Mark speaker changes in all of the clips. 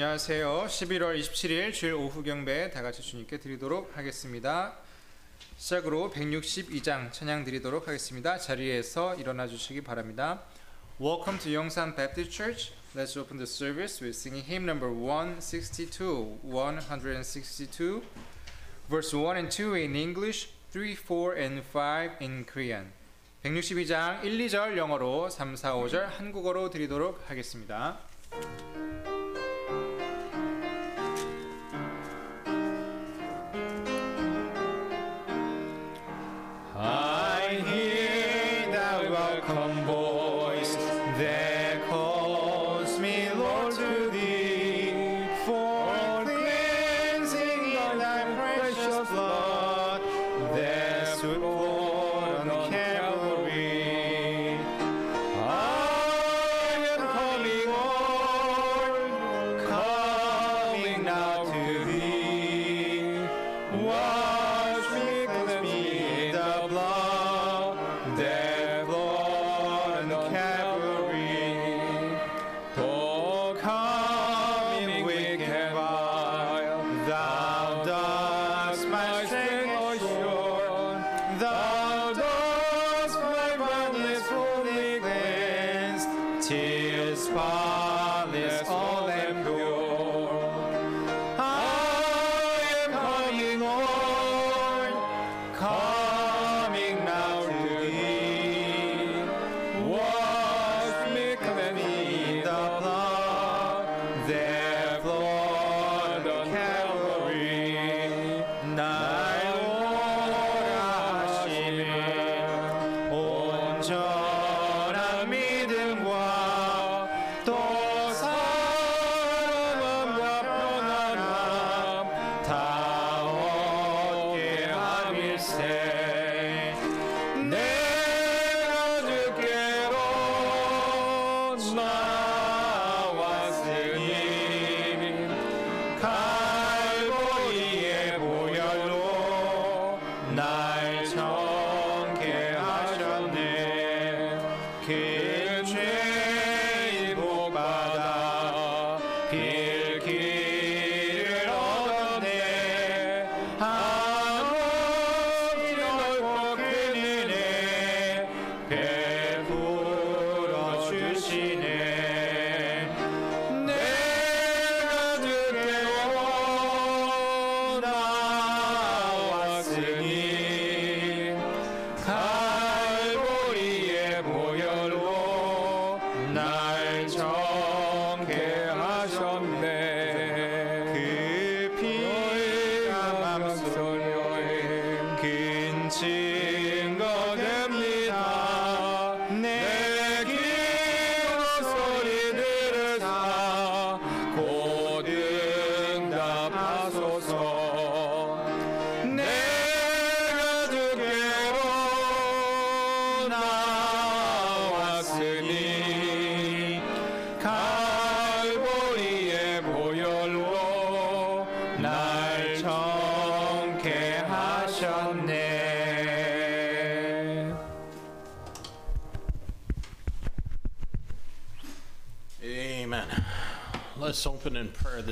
Speaker 1: 안녕하세요. 11월 27일 주일 오후 경배 다 같이 주님께 드리도록 하겠습니다. 시작으로 162장 찬양 드리도록 하겠습니다. 자리에서 일어나 주시기 바랍니다. Welcome to Yongsan Baptist Church. Let's open the service with singing hymn number 162, 162, verse 1 and 2 in English, 3, 4 and 5 in Korean. 162장 1, 2절 영어로 3, 4, 5절 한국어로 드리도록 하겠습니다.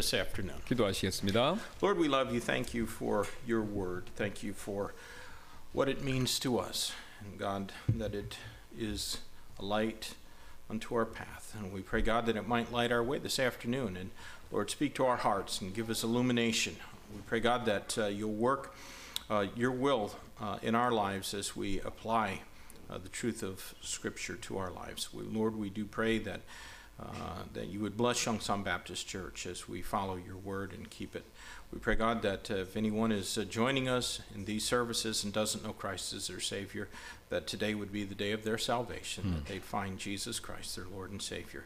Speaker 2: this afternoon.
Speaker 3: 기도하시겠습니다.
Speaker 2: Lord, we love you. Thank you for your word. Thank you for what it means to us. And God, that it is a light unto our path. And we pray, God, that it might light our way this afternoon. And Lord, speak to our hearts and give us illumination. We pray, God, that uh, you'll work uh, your will uh, in our lives as we apply uh, the truth of Scripture to our lives. We, Lord, we do pray that uh, that you would bless Youngsan Baptist Church as we follow your word and keep it. We pray, God, that uh, if anyone is uh, joining us in these services and doesn't know Christ as their Savior, that today would be the day of their salvation, that they'd find Jesus Christ, their Lord and Savior.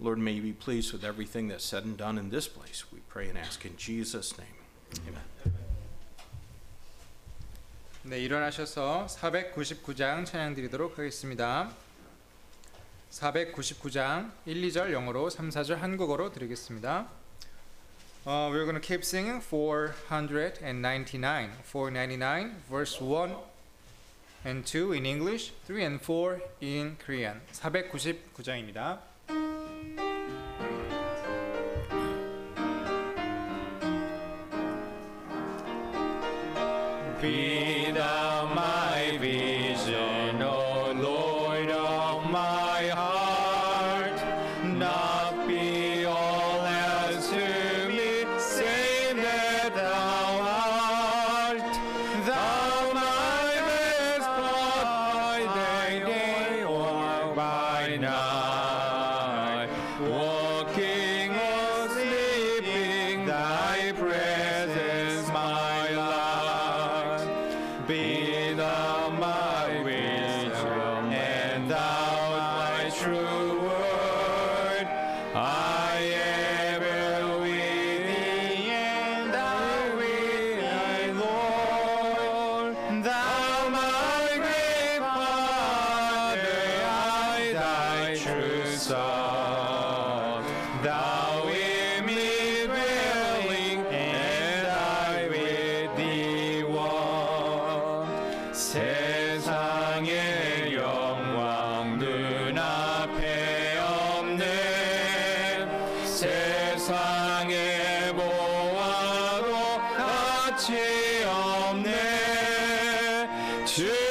Speaker 2: Lord, may you be pleased with everything that's said and done in this place. We pray and ask in Jesus' name. Amen.
Speaker 1: 네, 일어나셔서 499장 찬양 드리도록 하겠습니다. 499장 1, 2절 영어로 3, 4절 한국어로 드리겠습니다. Uh, we're going to keep singing 499, 499 verse 1 and 2 in English, 3 and 4 in Korean. 499장입니다. Be thou my 가치 없네. 주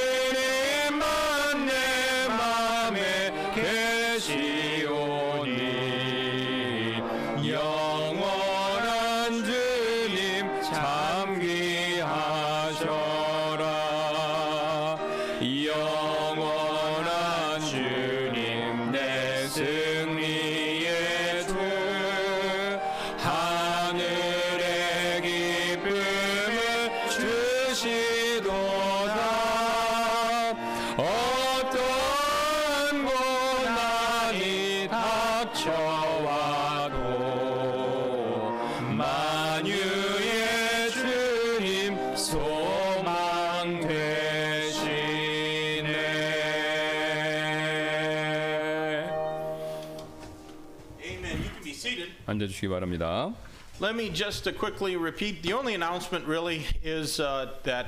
Speaker 3: 주시기 바랍니다.
Speaker 1: Let me just uh, quickly repeat. The only announcement really is uh, that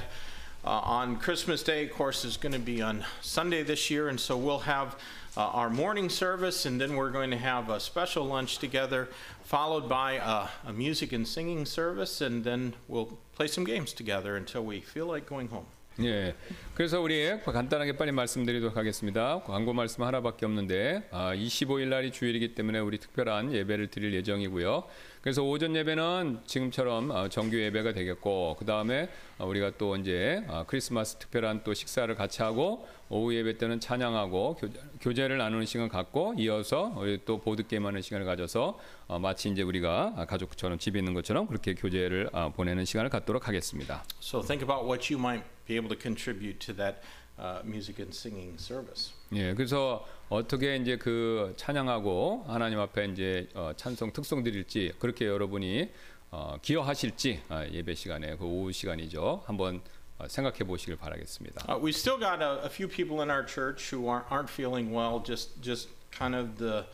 Speaker 1: uh, on Christmas Day, of course, is going to be on Sunday this year, and so we'll have uh, our morning service, and then we're going to have a special lunch together, followed by uh, a music and singing service, and then we'll play some games together until we feel like going home.
Speaker 3: 예. 그래서 우리 간단하게 빨리 말씀드리도록 하겠습니다. 광고 말씀 하나밖에 없는데 아, 25일 날이 주일이기 때문에 우리 특별한 예배를 드릴 예정이고요. 그래서 오전 예배는 지금처럼 어, 정규 예배가 되겠고 그 다음에 우리가 또 이제 아, 크리스마스 특별한 또 식사를 같이 하고 오후 예배 때는 찬양하고 교, 제를 나누는 시간 갖고 이어서 우리 또 보드 게임 하는 시간을 가져서 어, 마치 이제 우리가 가족처럼 집에 있는 것처럼 그렇게 교제를 아, 보내는 시간을 갖도록 하겠습니다.
Speaker 1: So think about what you might be able to contribute to that uh, music and singing service.
Speaker 3: 예, 그래서 어떻게 이제 그 찬양하고 하나님 앞에 이제 어, 찬송 특송 드릴지 그렇게 여러분이 어, 기여하실지 아, 예배 시간에 그 오후 시간이죠. 한번 어, 생각해 보시길 바라겠습니다.
Speaker 1: Uh, we still got a, a few people in our church who aren't, aren't feeling well, just just kind of the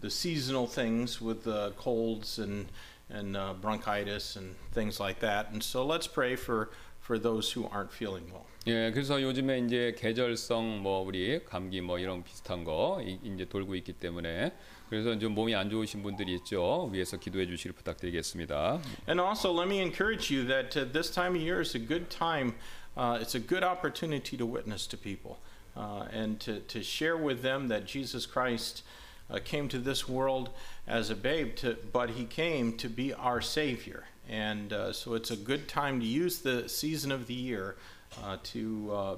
Speaker 1: the seasonal things with the colds and and uh, bronchitis and things like that. And so let's pray for for those who aren't feeling well.
Speaker 3: 예, 그래서 요즘에 이제 계절성 뭐 우리 감기 뭐 이런 비슷한 거 이- 이제 돌고 있기 때문에 그래서 좀 몸이 안 좋으신 분들이 있죠. 위에서 기도해 주시길 부탁드리겠습니다.
Speaker 1: And also, let me encourage you that uh, this time of year is a good time. Uh, it's a good opportunity to witness to people uh, and to, to share with them that Jesus Christ uh, came to this world as a babe, to, but he came to be our Savior. And uh, so it's a good time to use the season of the year uh, uh.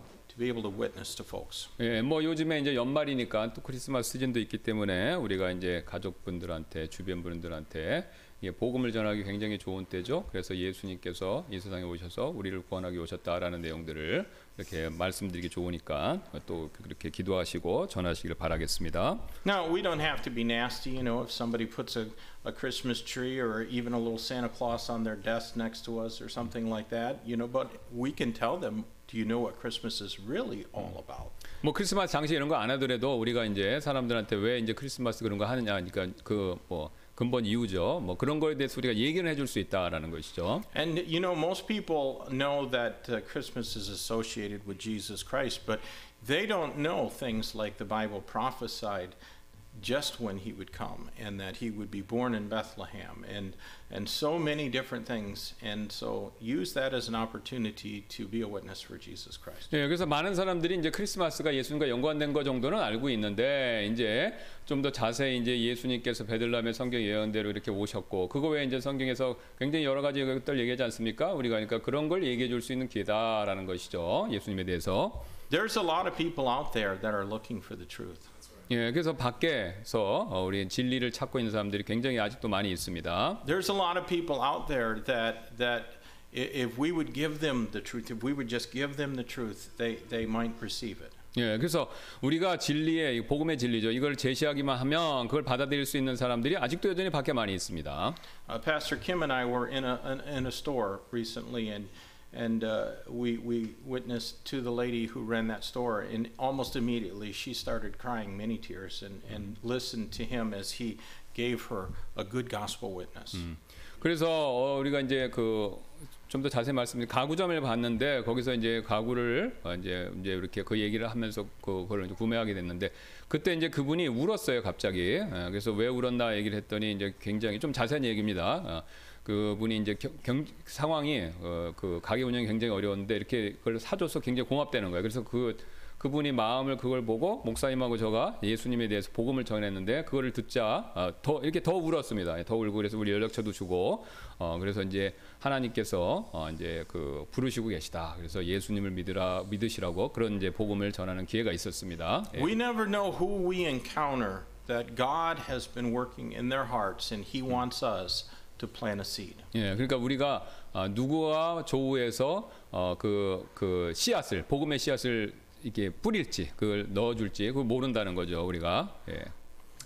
Speaker 3: 예, 뭐 요즘에 이제 연말이니까 또 크리스마스 시즌도 있기 때문에 우리가 이제 가족분들한테 주변 분들한테 예, 복음을 전하기 굉장히 좋은 때죠. 그래서 예수님께서 이 세상에 오셔서 우리를 구원하기 오셨다라는 내용들을 이렇게 말씀드리기 좋으니까 또 그렇게 기도하시고 전하시기를 바라겠습니다.
Speaker 1: Now, we don't have to be nasty, you know, if somebody puts a, a Christmas tree or even a little Santa Claus on their desk next to us or something like that, you know, but we can tell them, do you know what Christmas is really all about?
Speaker 3: 뭐 크리스마스 장식 이런 거 안 하더라도 우리가 이제 사람들한테 왜 이제 크리스마스 그런 거 하느냐 그러니까 그뭐 근본 이유죠. 뭐 그런 거에 대해서 우리가 얘기를 해줄 수 있다라는 것이죠.
Speaker 1: And, you know, most people know that uh, Christmas is associated with Jesus Christ, but they don't know things like the Bible prophesied
Speaker 2: just when he would come and that he would be born in Bethlehem and and so many different things and so use that as an opportunity to be a witness for Jesus Christ.
Speaker 3: 예, 그래서 많은 사람들이 이제 크리스마스가 예수님과 연관된 것 정도는 알고 있는데 이제 좀 더 자세히 이제 예수님께서 베들레헴의 성경 예언대로 이렇게 오셨고 그거 외에 이제 성경에서 굉장히 여러 가지 것들 얘기하지 않습니까? 우리가 그러니까 그런 걸 얘기해 줄 수 있는 기회다라는 것이죠. 예수님에 대해서.
Speaker 2: There's a lot of people out there that are looking for the truth.
Speaker 3: 예, 그래서 밖에서 어, 우리 진리를 찾고 있는 사람들이 굉장히 아직도 많이 있습니다.
Speaker 2: There's a lot of people out there that that if we would give them the truth, if we would just give them the truth, they they might receive it.
Speaker 3: 예, 그래서 우리가 진리의 이 복음의 진리죠. 이걸 제시하기만 하면 그걸 받아들일 수 있는 사람들이 아직도 여전히 밖에 많이 있습니다.
Speaker 2: Uh, Pastor Kim and I were in a in a store recently, and and uh, we we witnessed to the lady who ran that store, and almost immediately she started crying many tears, and and listened to him as he gave her a good gospel witness.
Speaker 3: 그래서 어, 우리가 이제 그 좀 더 자세히 말씀드리면 가구점을 봤는데 거기서 이제 가구를 어, 이제 이제 이렇게 그 얘기를 하면서 그- 그걸 이제 구매하게 됐는데 그때 이제 그분이 울었어요 갑자기 예, 그래서 왜 울었나 얘기를 했더니 이제 굉장히 좀 자세한 얘기입니다. 어, 그분이 이제 경, 경- 상황이 어, 그 가게 운영이 굉장히 어려웠는데 이렇게 그걸 사줘서 굉장히 공합되는 거예요. 그래서 그 그분이 마음을 그걸 보고 목사님하고 저가 예수님에 대해서 복음을 전했는데 그거를 듣자 어, 더 이렇게 더 울었습니다. 더 울고 그래서 우리 연락처도 주고 어, 그래서 이제 하나님께서 어, 이제 그 부르시고 계시다. 그래서 예수님을 믿으라 믿으시라고 그런 이제 복음을 전하는 기회가 있었습니다. 예.
Speaker 2: We never know who we encounter that God has been working in their hearts, and He wants us to plant a seed.
Speaker 3: 예, 그러니까 우리가 어, 누구와 조우해서 어, 그, 그 씨앗을 복음의 씨앗을 이렇게 뿌릴지 그걸 넣어줄지 그걸 모른다는 거죠 우리가. 예.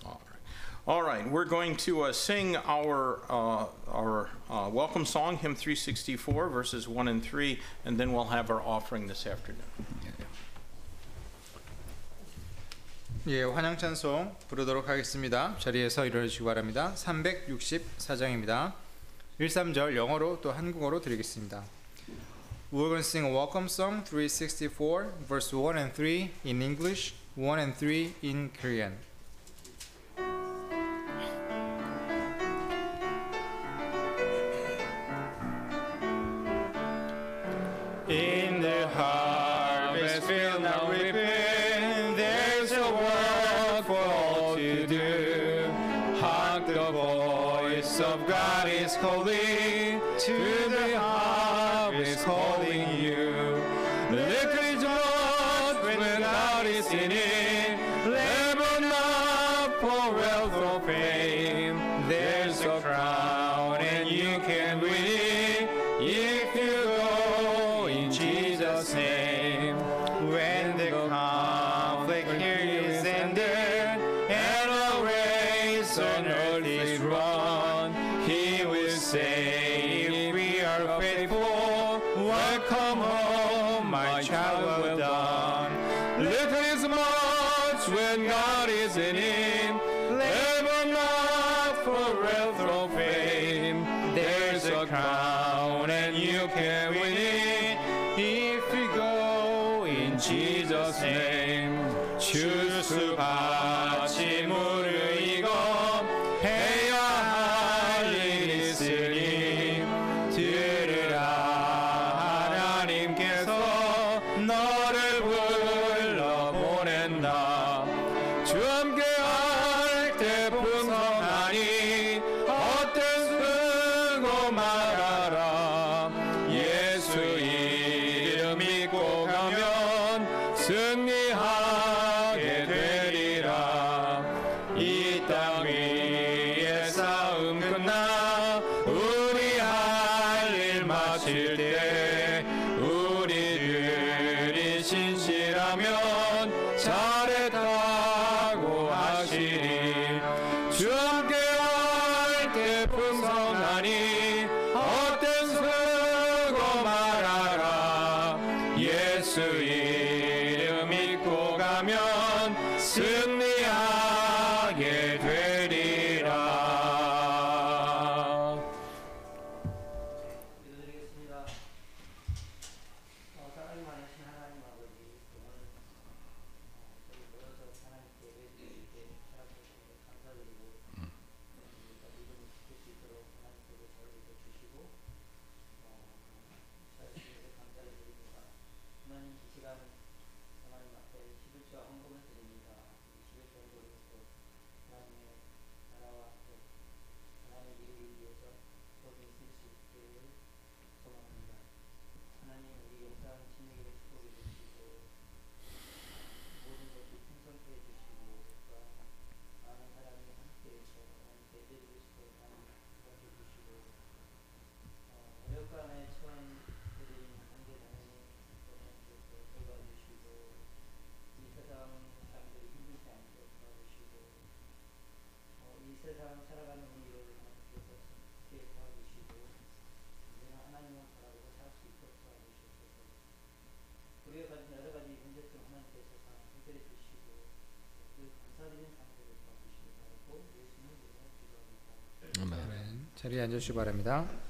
Speaker 2: All right. All right, we're going to uh, sing our uh, our uh, welcome song, hymn 364, verses 1 and 3, and then we'll have our offering this afternoon.
Speaker 1: 예, 환영 찬송 부르도록 하겠습니다. 자리에서 일어나 주시기 바랍니다. 364장입니다. 1, 3절 영어로 또 한국어로 드리겠습니다. We're going to sing a welcome song 364 verse 1 and 3 in English, 1 and 3 in Korean. In the harvest The voice of God is calling to the harvest, calling
Speaker 4: 자리에 앉으시기 바랍니다.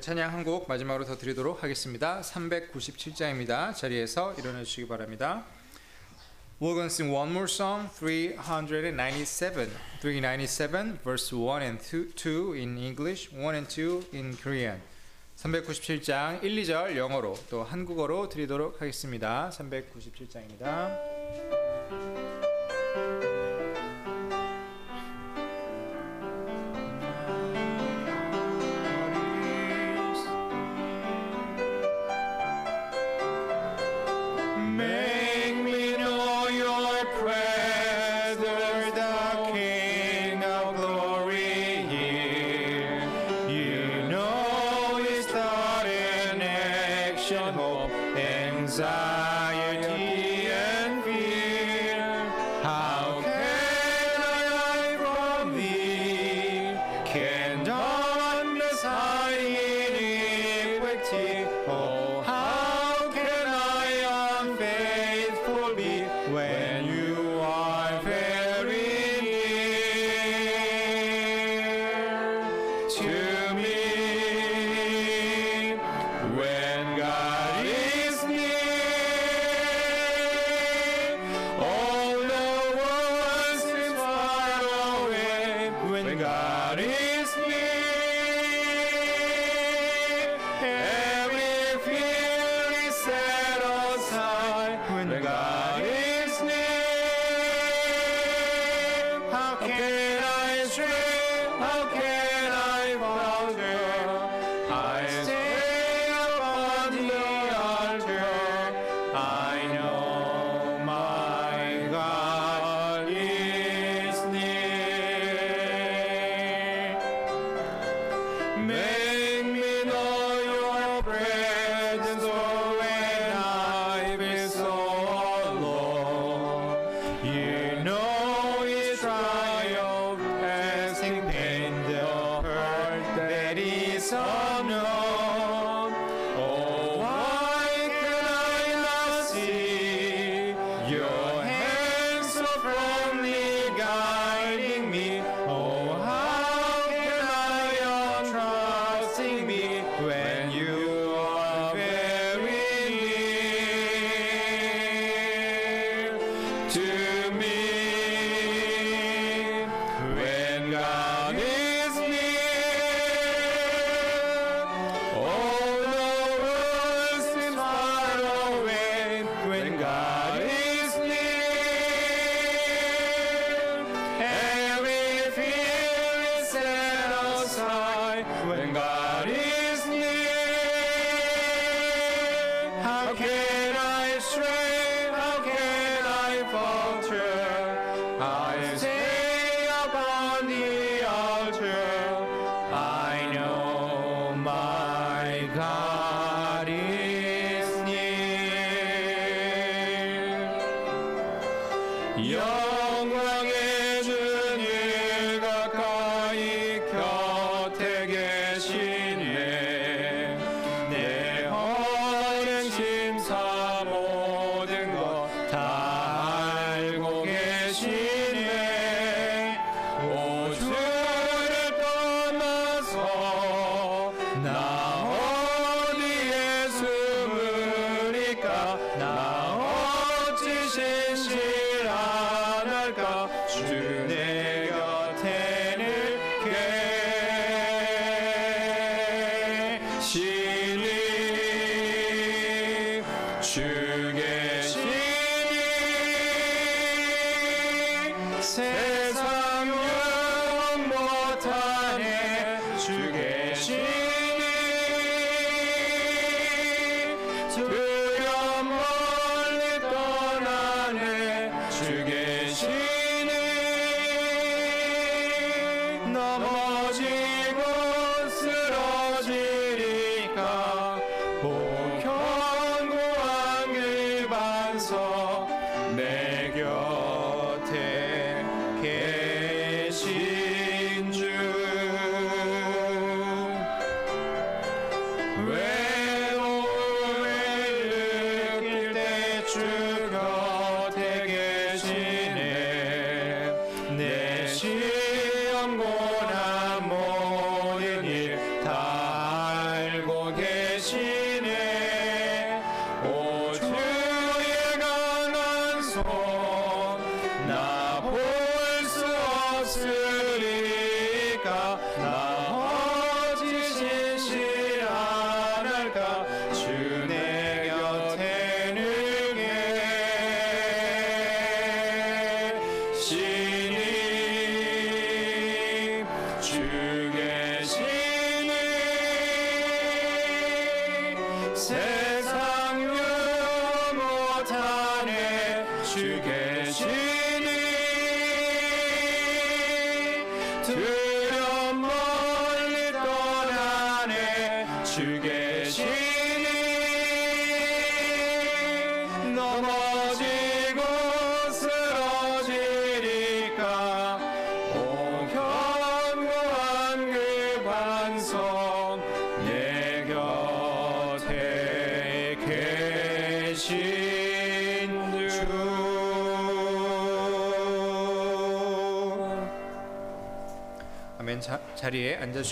Speaker 4: 찬양 한 곡 마지막으로 더 드리도록 하겠습니다. 397장입니다. 자리에서 일어나 주시기 바랍니다. We're going to sing one more song, 397, 397, verse 1 and 2, 2 in English, 1 and 2 in Korean. 397장 1, 2절 영어로 또 한국어로 드리도록 하겠습니다. 397장입니다.
Speaker 1: Oh no. together.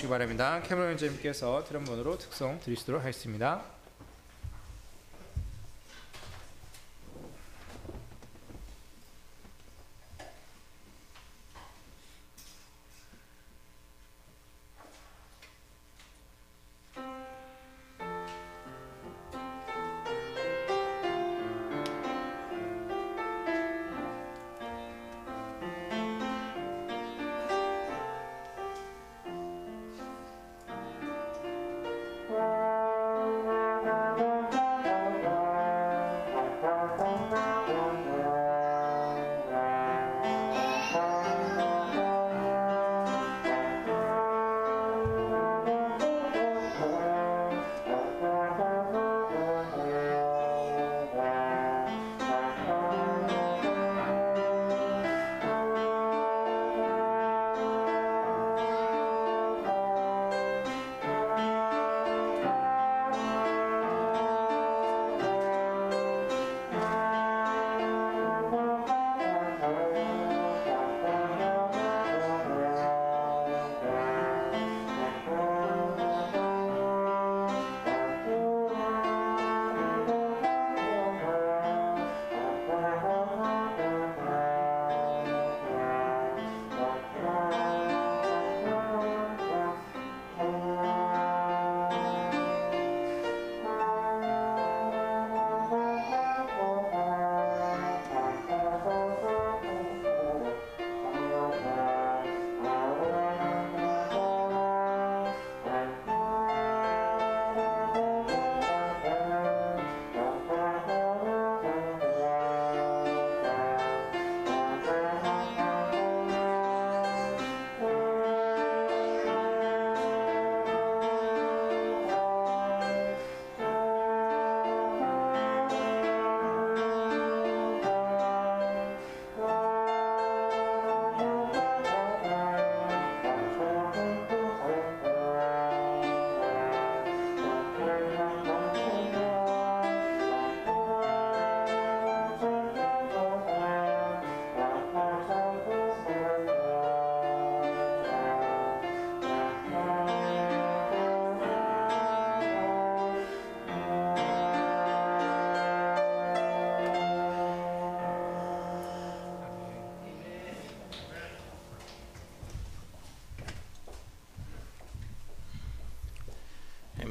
Speaker 1: 바랍니다. 캐머런 님께서 트럼번으로 특송 드리도록 하겠습니다.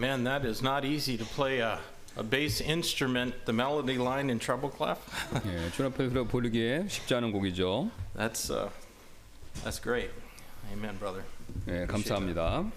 Speaker 2: man, that is not easy to play a, a bass instrument, the melody line in treble clef.
Speaker 3: 예, 트럼펫으로 부르기에 쉽지 않은 곡이죠.
Speaker 2: That's uh, that's great. Amen, brother.
Speaker 3: 예, 감사합니다. That.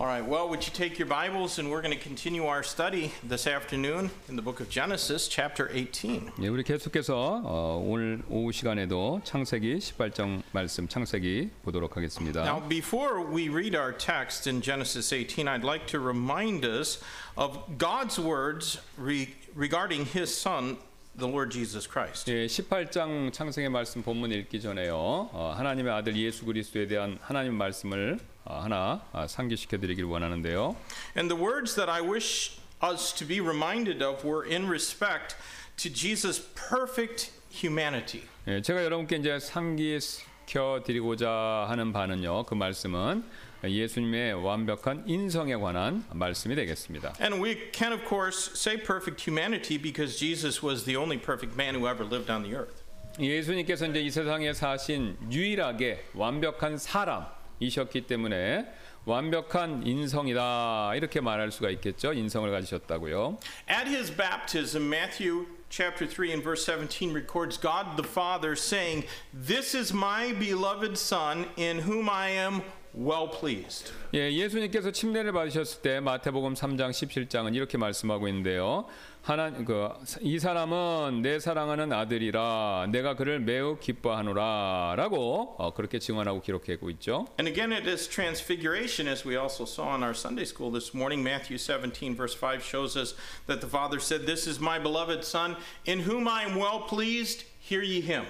Speaker 2: All right. Well, would you take your Bibles and we're going to continue our study this afternoon in the book of Genesis, chapter 18.
Speaker 3: 예, 우리 계속해서 어, 오늘 오후 시간에도 창세기 18장 말씀 창세기 보도록 하겠습니다.
Speaker 2: Now, before we read our text in Genesis 18, I'd like to remind us of God's words re- regarding His Son, the Lord Jesus Christ.
Speaker 3: 예, 18장 창세기 말씀 본문 읽기 전에요. 어, 하나님의 아들 예수 그리스도에 대한 하나님 말씀을 어, 하나 아, 상기시켜 드리길 원하는데요.
Speaker 2: And the words that I wish us to be reminded of were in respect to Jesus' perfect humanity.
Speaker 3: 예, 제가 여러분께 이제 상기시켜 드리고자 하는 바는요. 그 말씀은 예수님의 완벽한 인성에 관한 말씀이 되겠습니다.
Speaker 2: And we can, of course, say perfect humanity because Jesus was the only perfect man who ever lived on the earth.
Speaker 3: 예수님께서 이제 이 세상에 사신 유일하게 완벽한 사람 이셨기 때문에 완벽한 인성이다 이렇게 말할 수가 있겠죠. 인성을 가지셨다고요.
Speaker 2: At his baptism, Matthew chapter 3 and verse 17 records God the Father saying, This is my beloved Son in whom I am well pleased.
Speaker 3: 예, 예수님께서 침례를 받으셨을 때 마태복음 3장 17장은 이렇게 말씀하고 있는데요. 하나 그이 사람은 내 사랑하는 아들이라 내가 그를 매우 기뻐하노라라고 어, 그렇게 증언하고 기록하고 있죠.
Speaker 2: And again, at this transfiguration, as we also saw in our Sunday school this morning, Matthew 17, verse 5 shows us that the Father said, This is my beloved Son, in whom I am well pleased, hear ye him.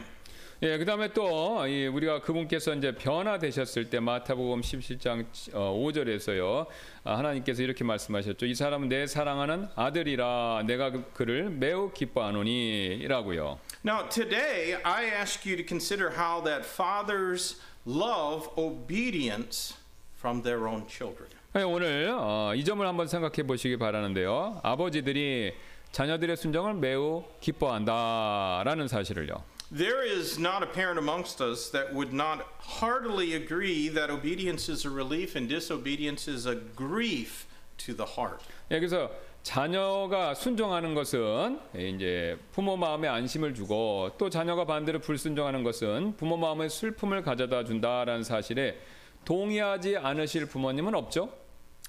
Speaker 3: 예, 그다음에 또 이, 우리가 그분께서 이제 변화되셨을 때 마태복음 17장 어, 5절에서요. 아, 하나님께서 이렇게 말씀하셨죠. 이 사람은 내 사랑하는 아들이라 내가 그- 그를 매우 기뻐하노니라고요.
Speaker 2: Now, today, I ask you to consider how that fathers love obedience from their own children.
Speaker 3: 네, 오늘 어, 이 점을 한번 생각해 보시기 바라는데요. 아버지들이 자녀들의 순종을 매우 기뻐한다라는 사실을요.
Speaker 2: There is not a parent amongst us that would not heartily agree that obedience is a relief and disobedience is a grief to the heart.
Speaker 3: 예, 그래서 자녀가 순종하는 것은 이제 부모 마음에 안심을 주고 또 자녀가 반대로 불순종하는 것은 부모 마음에 슬픔을 가져다 준다라는 사실에 동의하지 않으실 부모님은 없죠.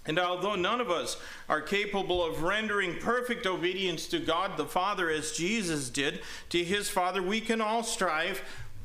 Speaker 2: And although none of us are capable of rendering perfect obedience to God the Father as Jesus did to his Father, we can all strive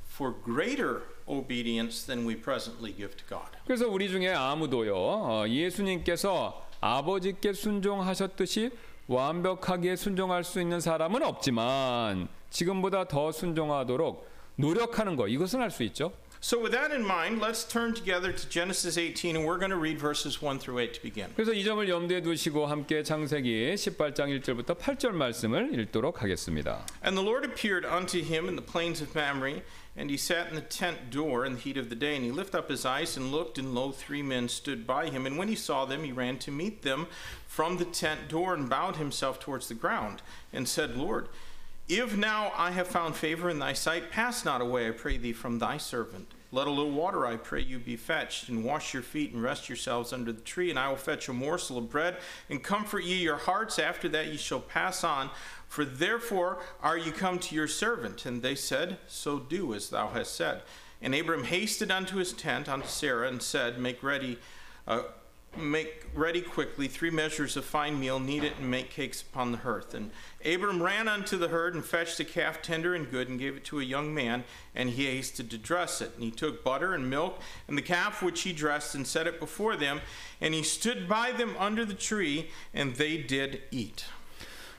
Speaker 2: for greater obedience than we presently give to God.
Speaker 3: 그래서 우리 중에 아무도요 어, 예수님께서 아버지께 순종하셨듯이 완벽하게 순종할 수 있는 사람은 없지만 지금보다 더 순종하도록 노력하는 거 이것은 할 수 있죠.
Speaker 2: So, with that in mind, let's turn together to Genesis 18 and we're going to read verses 1 through 8 to begin.
Speaker 3: 그래서 이 점을 염두에 두시고 함께 창세기 18장 1절부터 8절 말씀을 읽도록 하겠습니다.
Speaker 2: And the Lord appeared unto him in the plains of Mamre, and he sat in the tent door in the heat of the day. And he lifted up his eyes and looked, and lo, three men stood by him. And when he saw them, he ran to meet them from the tent door and bowed himself towards the ground, and said, Lord, if now I have found favor in thy sight, pass not away, I pray thee, from thy servant. Let a little water, I pray you, be fetched, and wash your feet, and rest yourselves under the tree, and I will fetch a morsel of bread, and comfort ye your hearts. After that ye shall pass on. For therefore are you come to your servant? And they said, So do as thou hast said. And Abram hasted unto his tent unto Sarah, and said, Make ready. Uh, Make ready quickly three measures of fine meal, knead it, and make cakes upon the hearth. And Abram ran unto the herd and fetched a calf tender and good, and gave it to a young man, and he hasted to dress it. And he took butter and milk, and the calf which he dressed, and set it before them. And he stood by them under the tree, and they did eat.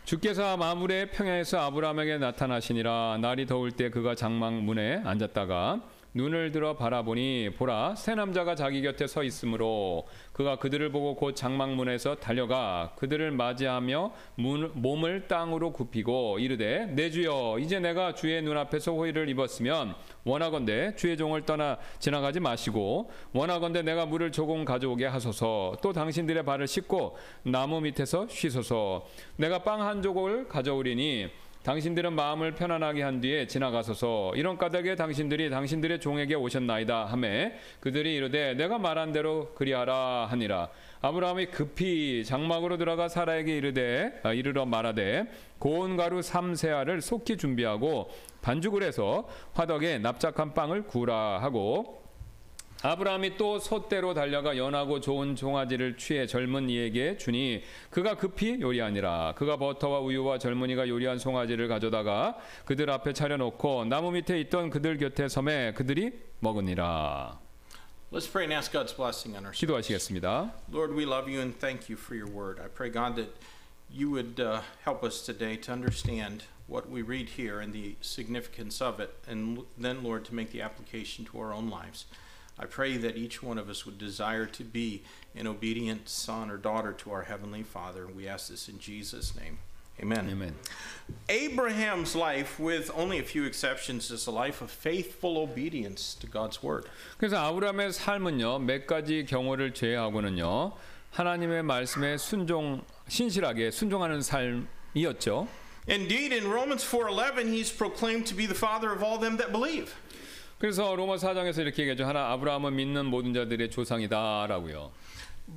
Speaker 3: 주께서 마물의 평야에서 아브라함에게 나타나시니라 날이 더울 때 그가 장막 문에 앉았다가 눈을 들어 바라보니 보라 세 남자가 자기 곁에 서 있으므로 그가 그들을 보고 곧 장막문에서 달려가 그들을 맞이하며 문, 몸을 땅으로 굽히고 이르되 내 주여 이제 내가 주의 눈앞에서 호의를 입었으면 원하건대 주의 종을 떠나 지나가지 마시고 원하건대 내가 물을 조금 가져오게 하소서. 또 당신들의 발을 씻고 나무 밑에서 쉬소서. 내가 빵 한 조각을 가져오리니 당신들은 마음을 편안하게 한 뒤에 지나가소서. 이런 까닭에 당신들이 당신들의 종에게 오셨나이다 하매 그들이 이르되 내가 말한 대로 그리하라 하니라. 아브라함이 급히 장막으로 들어가 사라에게 이르되 아, 이르러 말하되 고운 가루 삼세알을 속히 준비하고 반죽을 해서 화덕에 납작한 빵을 구우라 하고 아브라함이 또 소대로 달려가 연하고 좋은 종아지를 취해 젊은 이에게 주니 그가 급히 요리하니라 그가 버터와 우유와 젊은이가 요리한 송아지를 가져다가 그들 앞에 차려놓고 나무 밑에 있던 그들 곁에 섬에 그들이 먹으니라
Speaker 2: Let's pray and ask God's blessing on our service.
Speaker 3: 기도하시겠습니다.
Speaker 2: Lord, we love you and thank you for your word. I pray, God, that you would uh, help us today to understand what we read here and the significance of it, and then, Lord, to make the application to our own lives. I pray that each one of us would desire to be an obedient son or daughter to our Heavenly Father. We ask this in Jesus' name. Amen.
Speaker 3: 아멘.
Speaker 2: Abraham's life, with only a few exceptions, is a life of faithful obedience to God's word.
Speaker 3: 그래서 아브라함의 삶은요 몇 가지 경우를 제외하고는요 하나님의 말씀에 순종 신실하게 순종하는 삶이었죠.
Speaker 2: Indeed, in Romans 4:11, he's proclaimed to be the father of all them that believe.
Speaker 3: 그래서 로마 4장에서 이렇게 얘기하죠. 하나 아브라함은 믿는 모든 자들의 조상이다라고요.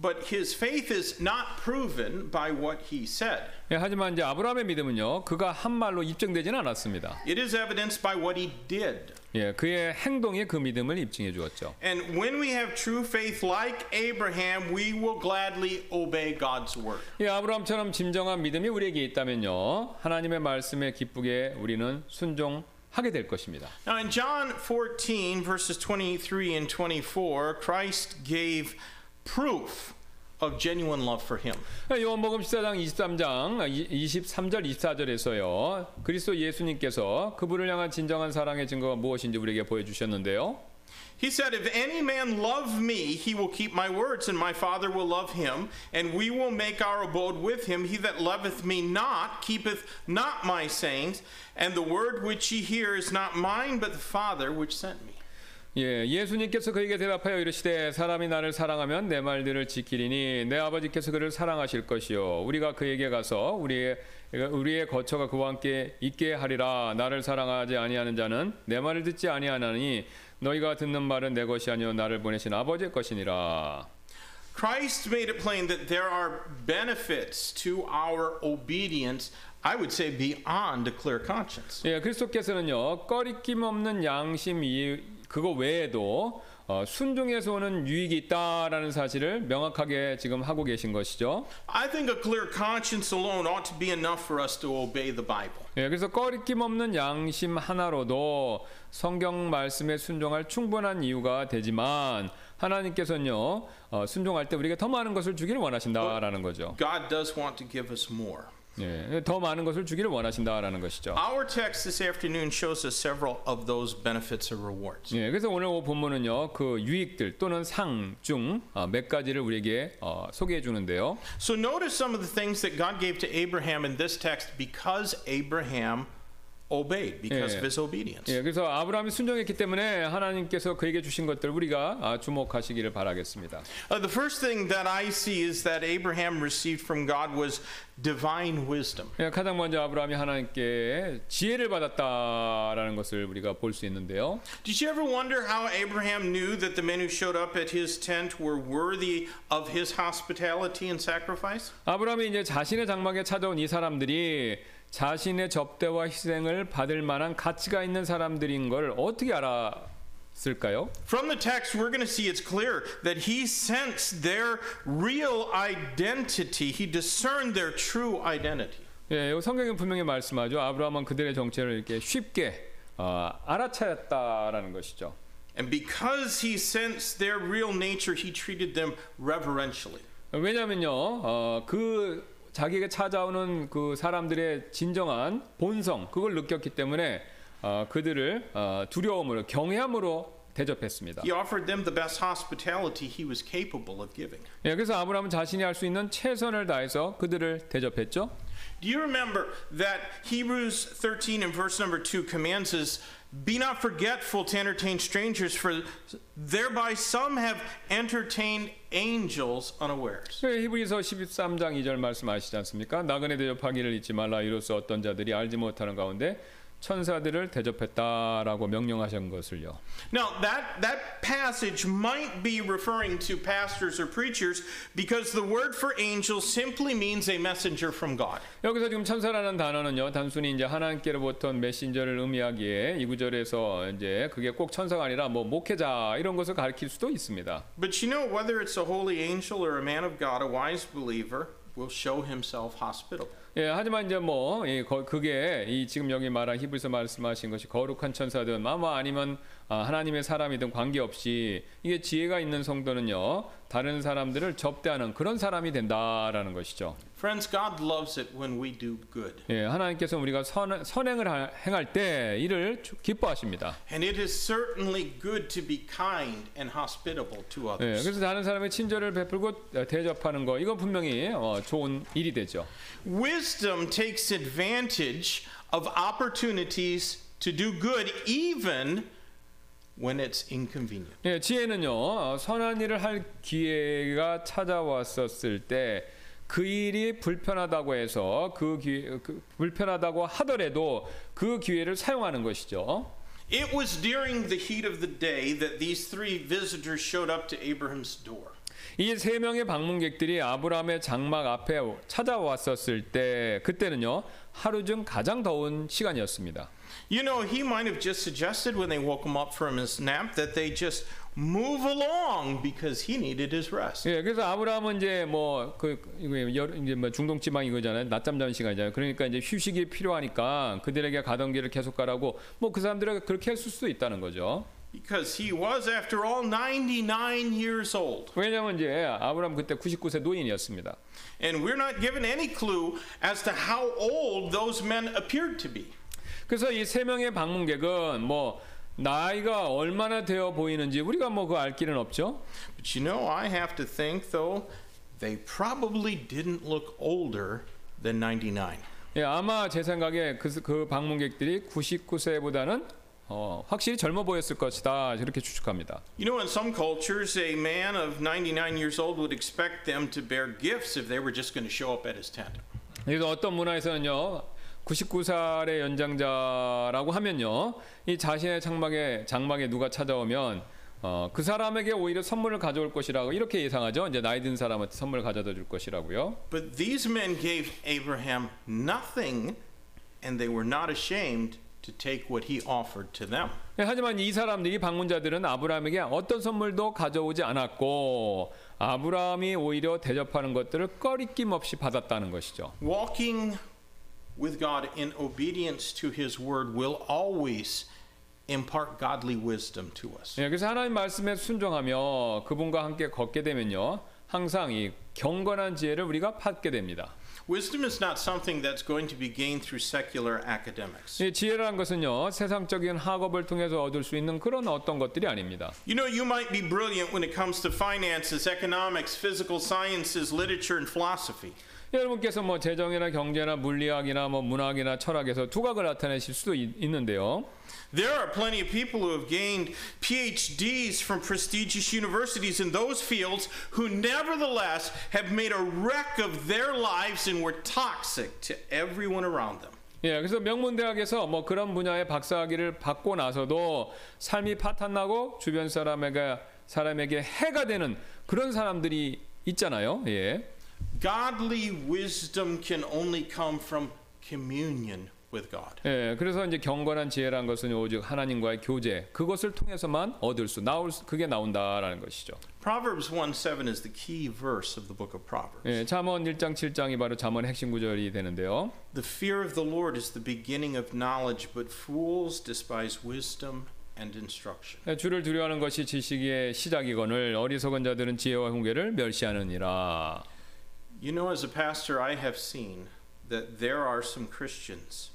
Speaker 2: But his faith is not proven by what he said.
Speaker 3: 예, 하지만 이제 아브라함의 믿음은요. 그가 한 말로 입증되지는 않았습니다.
Speaker 2: It is evidenced by what he did.
Speaker 3: 예, 그의 행동이 그 믿음을 입증해 주었죠.
Speaker 2: And when we have true faith like Abraham, we will gladly obey God's word.
Speaker 3: 예, 아브라함처럼 진정한 믿음이 우리에게 있다면요. 하나님의 말씀에 기쁘게 우리는 순종 하게 될 것입니다.
Speaker 2: Now, in John 14, verses 23 and 24, Christ gave proof of genuine love for him.
Speaker 3: 요한복음 14장 23장 23절 24절에서요. 그리스도 예수님께서 그분을 향한 진정한 사랑의 증거가 무엇인지 우리에게 보여 주셨는데요.
Speaker 2: He said, If any man love me, he will keep my words, and my Father will love him, and we will make our abode with him. He that loveth me not keepeth not my sayings, and the word which ye hear is not mine, but the Father which sent me.
Speaker 3: 예, 예수님께서 그에게 대답하여 이르시되 사람이 나를 사랑하면 내 말들을 지키리니 내 아버지께서 그를 사랑하실 것이요 우리가 그에게 가서 우리의 우리의 거처가 그와 함께 있게 하리라 나를 사랑하지 아니하는 자는 내 말을 듣지 아니하나니 너희가 듣는 말은 내 것이 아니요 나를 보내신 아버지의 것이니라.
Speaker 2: Christ made it plain that there are benefits to our obedience, I would say beyond a clear conscience.
Speaker 3: 예, 그리스도께서는요 꺼리낌 없는 양심 이 그거 외에도 어, 순종에서 오는 유익이 있다라는 사실을 명확하게 지금 하고 계신 것이죠.
Speaker 2: I think a clear conscience alone ought to be enough for us to obey the Bible.
Speaker 3: 예, 그래서 꺼리낌 없는 양심 하나로도 성경 말씀에 순종할 충분한 이유가 되지만 하나님께서는요 어, 순종할 때 우리에게 더 많은 것을 주기를 원하신다라는 거죠.
Speaker 2: God does want to give us more.
Speaker 3: 예, 더 많은 것을 주기를 원하신다라는 것이죠.
Speaker 2: Our text this afternoon shows us several of those benefits or rewards.
Speaker 3: 예, 그래서 오늘 오 본문은요 그 유익들 또는 상중 어, 몇 가지를 우리에게 어, 소개해 주는데요.
Speaker 2: So notice some of the things that God gave to Abraham in this text because Abraham obeyed, because
Speaker 3: Yeah.
Speaker 2: of his obedience.
Speaker 3: 예, 그래서 아브라함이 순종했기 때문에 하나님께서 그에게 주신 것들 우리가 아, 주목하시기를 바라겠습니다.
Speaker 2: Uh, the first thing that I see is that Abraham received from God was divine wisdom.
Speaker 3: 예, 가장 먼저 아브라함이 하나님께 지혜를 받았다라는 것을 우리가 볼 수 있는데요.
Speaker 2: Did you ever wonder how Abraham knew that the men who showed up at his tent were worthy of his hospitality and sacrifice?
Speaker 3: 아브라함이 이제 자신의 장막에 찾아온 이 사람들이 자신의 접대와 희생을 받을 만한 가치가 있는 사람들인 걸 어떻게 알았을까요?
Speaker 2: From the text, we're going to see it's clear that he sensed their real identity. He discerned their true identity.
Speaker 3: 예, 이 성경에 분명히 말씀하죠. 아브라함은 그들의 정체를 이렇게 쉽게 어, 알아차렸다라는 것이죠.
Speaker 2: And because he sensed their real nature, he treated them reverentially.
Speaker 3: 왜냐면요, 어, 그 자기에게 찾아오는 그 사람들의 진정한 본성 그걸 느꼈기 때문에 어, 그들을 어, 두려움으로 경외함으로 대접했습니다.
Speaker 2: He offered them the best hospitality he was capable of giving.
Speaker 3: 예, 그래서 아브라함은 자신이 할 수 있는 최선을 다해서 그들을 대접했죠.
Speaker 2: Do you remember that Hebrews 13 and verse number 2 commands us Be not forgetful to entertain strangers, for thereby some have entertained angels unawares.
Speaker 3: 네, 히브리서 13장 2절 말씀 아시지 않습니까? 나그네 대접하기를 잊지 말라 이로써 어떤 자들이 알지 못하는 가운데 천사들을 대접했다라고 명령하신 것을요.
Speaker 2: Now, that, that passage might be referring to pastors or preachers because the word for angel simply means a messenger from God.
Speaker 3: 여기서 지금 천사라는 단어는요 단순히 이제 하나님께로부터 메신저를 의미하기에 이 구절에서 이제 그게 꼭 천사가 아니라 뭐 목회자 이런 것을 가리킬 수도 있습니다.
Speaker 2: But you know, whether it's a holy angel or a man of God, a wise believer will show himself hospitable.
Speaker 3: 예, 하지만 이제 뭐 이, 거, 그게 이 지금 여기 말한 히브리서 말씀하신 것이 거룩한 천사든 아마 아니면 아, 하나님의 사람이든 관계없이 이게 지혜가 있는 성도는요 다른 사람들을 접대하는 그런 사람이 된다라는 것이죠.
Speaker 2: Friends, God loves it when we do good.
Speaker 3: 예, 하나님께서 우리가 선, 선행을 하- 행할 때 이를 주- 기뻐하십니다.
Speaker 2: And it is certainly good to be kind and hospitable to
Speaker 3: 예,
Speaker 2: others.
Speaker 3: 그래서 다른 사람의 친절을 베풀고 어, 대접하는 거 이건 분명히 어, 좋은 일이 되죠.
Speaker 2: Wisdom takes advantage of opportunities to do good even when it's inconvenient.
Speaker 3: 예, 지혜는요 어, 선한 일을 할 기회가 찾아왔었을 때 그 일이 불편하다고 해서 그, 기, 그 불편하다고 하더라도 그 기회를 사용하는 것이죠.
Speaker 2: It was during the heat of the day that these three visitors showed up to Abraham's door.
Speaker 3: 이 세 명의 방문객들이 아브라함의 장막 앞에 찾아왔었을 때 그때는요 하루 중 가장 더운 시간이었습니다.
Speaker 2: You know, he might have just suggested when they woke him up from his nap that they just move along because he needed his rest.
Speaker 3: 예, 그래서 아브라함은 이제 뭐그 이제 뭐 중동 지방 이거잖아요. 낮잠 자는 시간이잖아요. 그러니까 이제 휴식이 필요하니까 그들에게 가던 길을 계속 가라고 뭐 그 사람들에게 그렇게 했을 수도 있다는 거죠.
Speaker 2: Because he was, after all, 99 years old.
Speaker 3: 왜냐하면 이제 아브라함 그때 99세 노인이었습니다.
Speaker 2: And we're not given any clue as to how old those men appeared to be.
Speaker 3: 그래서 이 세 명의 방문객은 뭐 나이가 얼마나 되어 보이는지 우리가 뭐 그 알 길은 없죠.
Speaker 2: But you know, I have to think, though, they probably didn't look older than 99.
Speaker 3: 예, 아마 제 생각에 그, 그 방문객들이 99세보다는 어, 확실히 젊어 보였을 것이다 이렇게 추측합니다.
Speaker 2: You know, in some cultures, a man of 99 years old would expect them to bear gifts if they were just going to show up at his tent.
Speaker 3: 그래서 어떤 문화에서는요. 99살의 연장자라고 하면요. 이 자신의 장막에 장막에 누가 찾아오면 어, 그 사람에게 오히려 선물을 가져올 것이라고 이렇게 예상하죠. 이제 나이 든 사람한테 선물을 가져다 줄 것이라고요.
Speaker 2: But these men gave Abraham nothing, and they were not ashamed to take what he offered to them.
Speaker 3: 예, 하지만 이 사람들이 방문자들은 아브라함에게 어떤 선물도 가져오지 않았고 아브라함이 오히려 대접하는 것들을 꺼리낌 없이 받았다는 것이죠.
Speaker 2: Walking with God in obedience to his word will always impart godly wisdom to us.
Speaker 3: 예, 그래서 하나님 말씀에 순종하며 그분과 함께 걷게 되면요. 항상 이 경건한 지혜를 우리가 받게 됩니다.
Speaker 2: Wisdom is not something that's going to be gained through secular academics.
Speaker 3: 이 지혜라는 것은요. 세상적인 학업을 통해서 얻을 수 있는 그런 어떤 것들이 아닙니다.
Speaker 2: You know, you might be brilliant when it comes to finances, economics, physical sciences, literature, and philosophy.
Speaker 3: 여러분께서 뭐 재정이나 경제나 물리학이나 뭐 문학이나 철학에서 두각을 나타내실 수도 있, 있는데요.
Speaker 2: There are plenty of people who have gained PhDs from prestigious universities in those fields who nevertheless have made a wreck of their lives and were toxic to everyone around them.
Speaker 3: 예, 그래서 명문 대학에서 뭐 그런 분야의 박사학위를 받고 나서도 삶이 파탄나고 주변 사람에게 사람에게 해가 되는 그런 사람들이 있잖아요. 예.
Speaker 2: Godly wisdom can only come from communion with God.
Speaker 3: 예, 그래서 이제 경건한 지혜란 것은 오직 하나님과의 교제 그것을 통해서만 얻을 수 나올 수, 그게 나온다라는 것이죠.
Speaker 2: Proverbs 1:7 is the key verse of the book of Proverbs.
Speaker 3: 예, 잠언 1장 7장이 바로 잠언 핵심 구절이 되는데요.
Speaker 2: The fear of the Lord is the beginning of knowledge, but fools despise wisdom and instruction.
Speaker 3: 예, 주를 두려워하는 것이 지식의 시작이거늘 어리석은 자들은 지혜와 훈계를 멸시하느니라.
Speaker 2: You know, as a pastor, I have seen that there are some Christians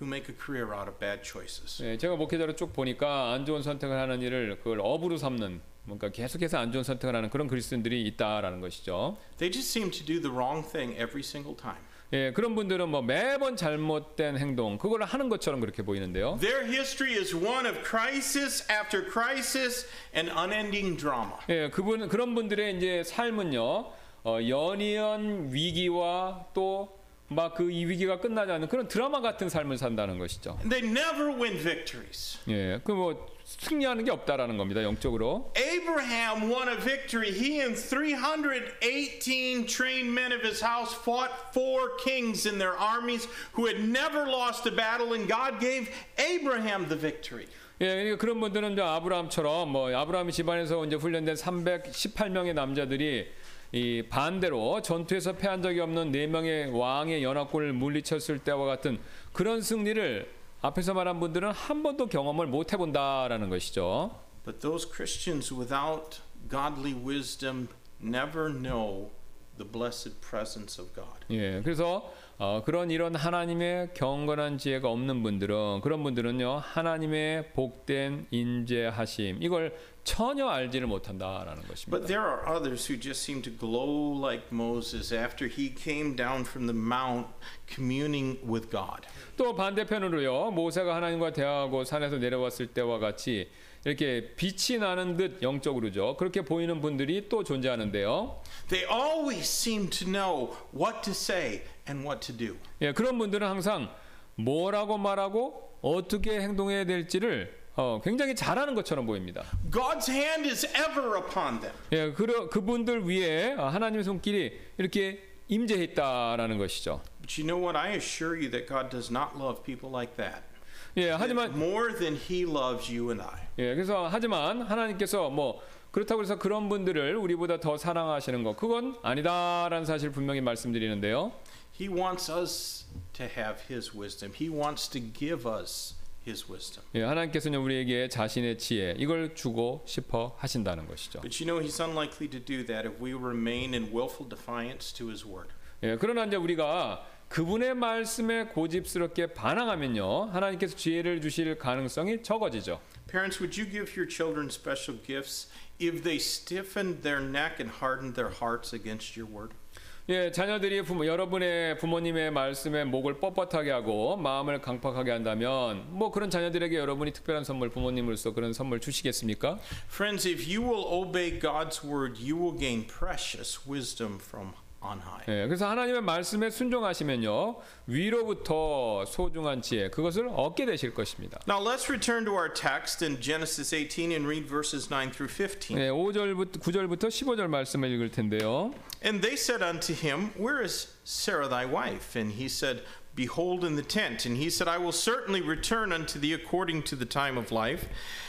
Speaker 2: who make a career out of bad choices.
Speaker 3: 예, 제가 목회자로 쭉 보니까 안 좋은 선택을 하는 일을 그걸 업으로 삼는 뭔가 계속해서 안 좋은 선택을 하는 그런 그리스도인들이 있다라는 것이죠.
Speaker 2: They just seem to do the wrong thing every single time.
Speaker 3: 예, 그런 분들은 뭐 매번 잘못된 행동 그걸 하는 것처럼 그렇게 보이는데요.
Speaker 2: Their history is one of crisis after crisis and unending drama.
Speaker 3: 예, 그분 그런 분들의 이제 삶은요. 어, 연이은 위기와 또 막 그 이 위기가 끝나지 않는 그런 드라마 같은 삶을 산다는 것이죠.
Speaker 2: They never win victories.
Speaker 3: 예, 그뭐 승리하는 게 없다라는 겁니다. 영적으로.
Speaker 2: Abraham won a victory. He and 318 trained men of his house fought four kings in their armies who had never lost a battle, and God gave Abraham the victory.
Speaker 3: 예, 그러니까 그런 분들은 이제 아브라함처럼 뭐 아브라함 집안에서 이제 훈련된 318명의 남자들이 이 반대로 전투에서 패한 적이 없는 네 명의 왕의 연합군을 물리쳤을 때와 같은 그런 승리를 앞에서 말한 분들은 한 번도 경험을 못 해본다라는 것이죠.
Speaker 2: But those Christians without godly wisdom never know the blessed presence of God.
Speaker 3: 예, 그래서 어, 그런 이런 하나님의 경건한 지혜가 없는 분들은 그런 분들은요 하나님의 복된 인재하심 이걸 전혀 알지를 못한다라는 것입니다.
Speaker 2: But there are others who just seem to glow like Moses after he came down from the mount communing with God.
Speaker 3: 또 반대편으로요 모세가 하나님과 대화하고 산에서 내려왔을 때와 같이 이렇게 빛이 나는 듯 영적으로죠 그렇게 보이는 분들이 또 존재하는데요.
Speaker 2: They always seem to know what to say and what to do.
Speaker 3: 예, 그런 분들은 항상 뭐라고 말하고 어떻게 행동해야 될지를 어, 굉장히 잘하는 것처럼 보입니다.
Speaker 2: God's hand is ever upon them.
Speaker 3: 예, 그 그분들 위에 하나님의 손길이 이렇게 임재했다라는 것이죠.
Speaker 2: But you know what? I assure you that God does not love people like that.
Speaker 3: 예, 하지만
Speaker 2: more than he loves you and I.
Speaker 3: 예, 그래서 하지만 하나님께서 뭐 그렇다고 해서 그런 분들을 우리보다 더 사랑하시는 것 그건 아니다라는 사실 분명히 말씀드리는데요.
Speaker 2: He wants us to have his wisdom. He wants to give us his wisdom.
Speaker 3: 예, 하나님께서는 우리에게 자신의 지혜 이걸 주고 싶어 하신다는 것이죠.
Speaker 2: But you know he's unlikely to do that if we remain in willful defiance to his word.
Speaker 3: 예, 그러나 이제 우리가 그분의 말씀에 고집스럽게 반항하면요 하나님께서 지혜를 주실 가능성이 적어지죠.
Speaker 2: Parents, would you give your children special gifts if they stiffened their neck and hardened their hearts against your word?
Speaker 3: 예, 자녀들이 부모, 여러분의 부모님의 말씀에 목을 뻣뻣하게 하고 마음을 강팍하게 한다면 뭐 그런 자녀들에게 여러분이 특별한 선물 부모님으로서 그런 선물 주시겠습니까?
Speaker 2: Friends, if you will obey God's word, you will gain precious wisdom from on high.
Speaker 3: 예, 그래서 하나님의 말씀에 순종하시면요 위로부터 소중한 지혜 그것을 얻게 되실 것입니다.
Speaker 2: Now let's return to our text in Genesis 18 and read verses 9 through 15.
Speaker 3: 예, 5절부터 9절부터 15절 말씀을 읽을 텐데요.
Speaker 2: And they said unto him, Where is Sarah thy wife? And he said, Behold in the tent. And he said, I will certainly return unto thee according to the time of life.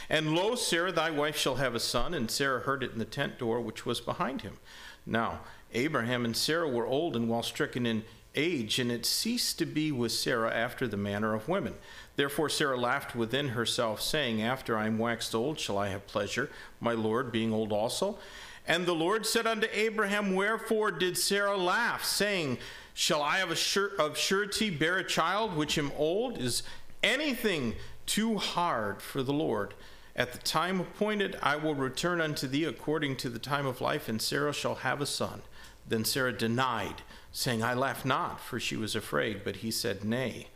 Speaker 2: And lo, Sarah thy wife shall have a son. And Sarah heard it in the tent door which was behind him. Now Abraham and Sarah were old and well stricken in age, and it ceased to be with Sarah after the manner of women. Therefore Sarah laughed within herself, saying, After I am waxed old, shall I have pleasure, my Lord being old also? And the Lord said unto Abraham, Wherefore did Sarah laugh, saying, Shall I of, a sure, of surety bear a child which am old? Is anything too hard for the Lord? At the time appointed, I will return unto thee according to the time of life, and Sarah shall have a son. Then Sarah denied, saying, I laugh not, for she was afraid. But he said, Nay,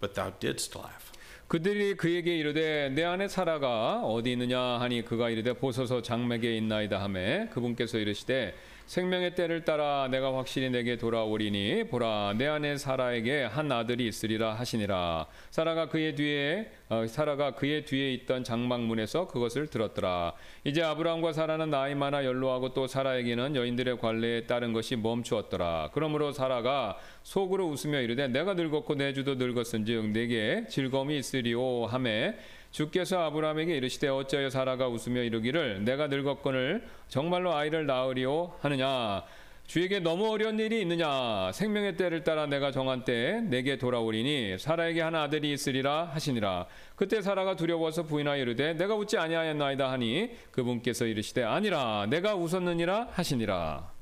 Speaker 2: but thou didst laugh.
Speaker 3: 그들이 그에게 이르되 내 아내 사라가 어디 있느냐 하니 그가 이르되 보소서 장맥에 있나이다 하매 그분께서 이르시되 생명의 때를 따라 내가 확실히 내게 돌아오리니 보라 내 아내 사라에게 한 아들이 있으리라 하시니라. 사라가 그의 뒤에 어, 사라가 그의 뒤에 있던 장막문에서 그것을 들었더라. 이제 아브라함과 사라는 나이 많아 연로하고 또 사라에게는 여인들의 관례에 따른 것이 멈추었더라. 그러므로 사라가 속으로 웃으며 이르되 내가 늙었고 내 주도 늙었은즉 내게 즐거움이 있으리오 하매 주께서 아브라함에게 이르시되 어찌하여 사라가 웃으며 이르기를 내가 늙었거늘 정말로 아이를 낳으리오 하느냐? 주에게 너무 어려운 일이 있느냐? 생명의 때를 따라 내가 정한 때에 내게 돌아오리니 사라에게 한 아들이 있으리라 하시니라. 그때 사라가 두려워서 부인하여 이르되 내가 웃지 아니하였나이다 하니 그분께서 이르시되 아니라 내가 웃었느니라 하시니라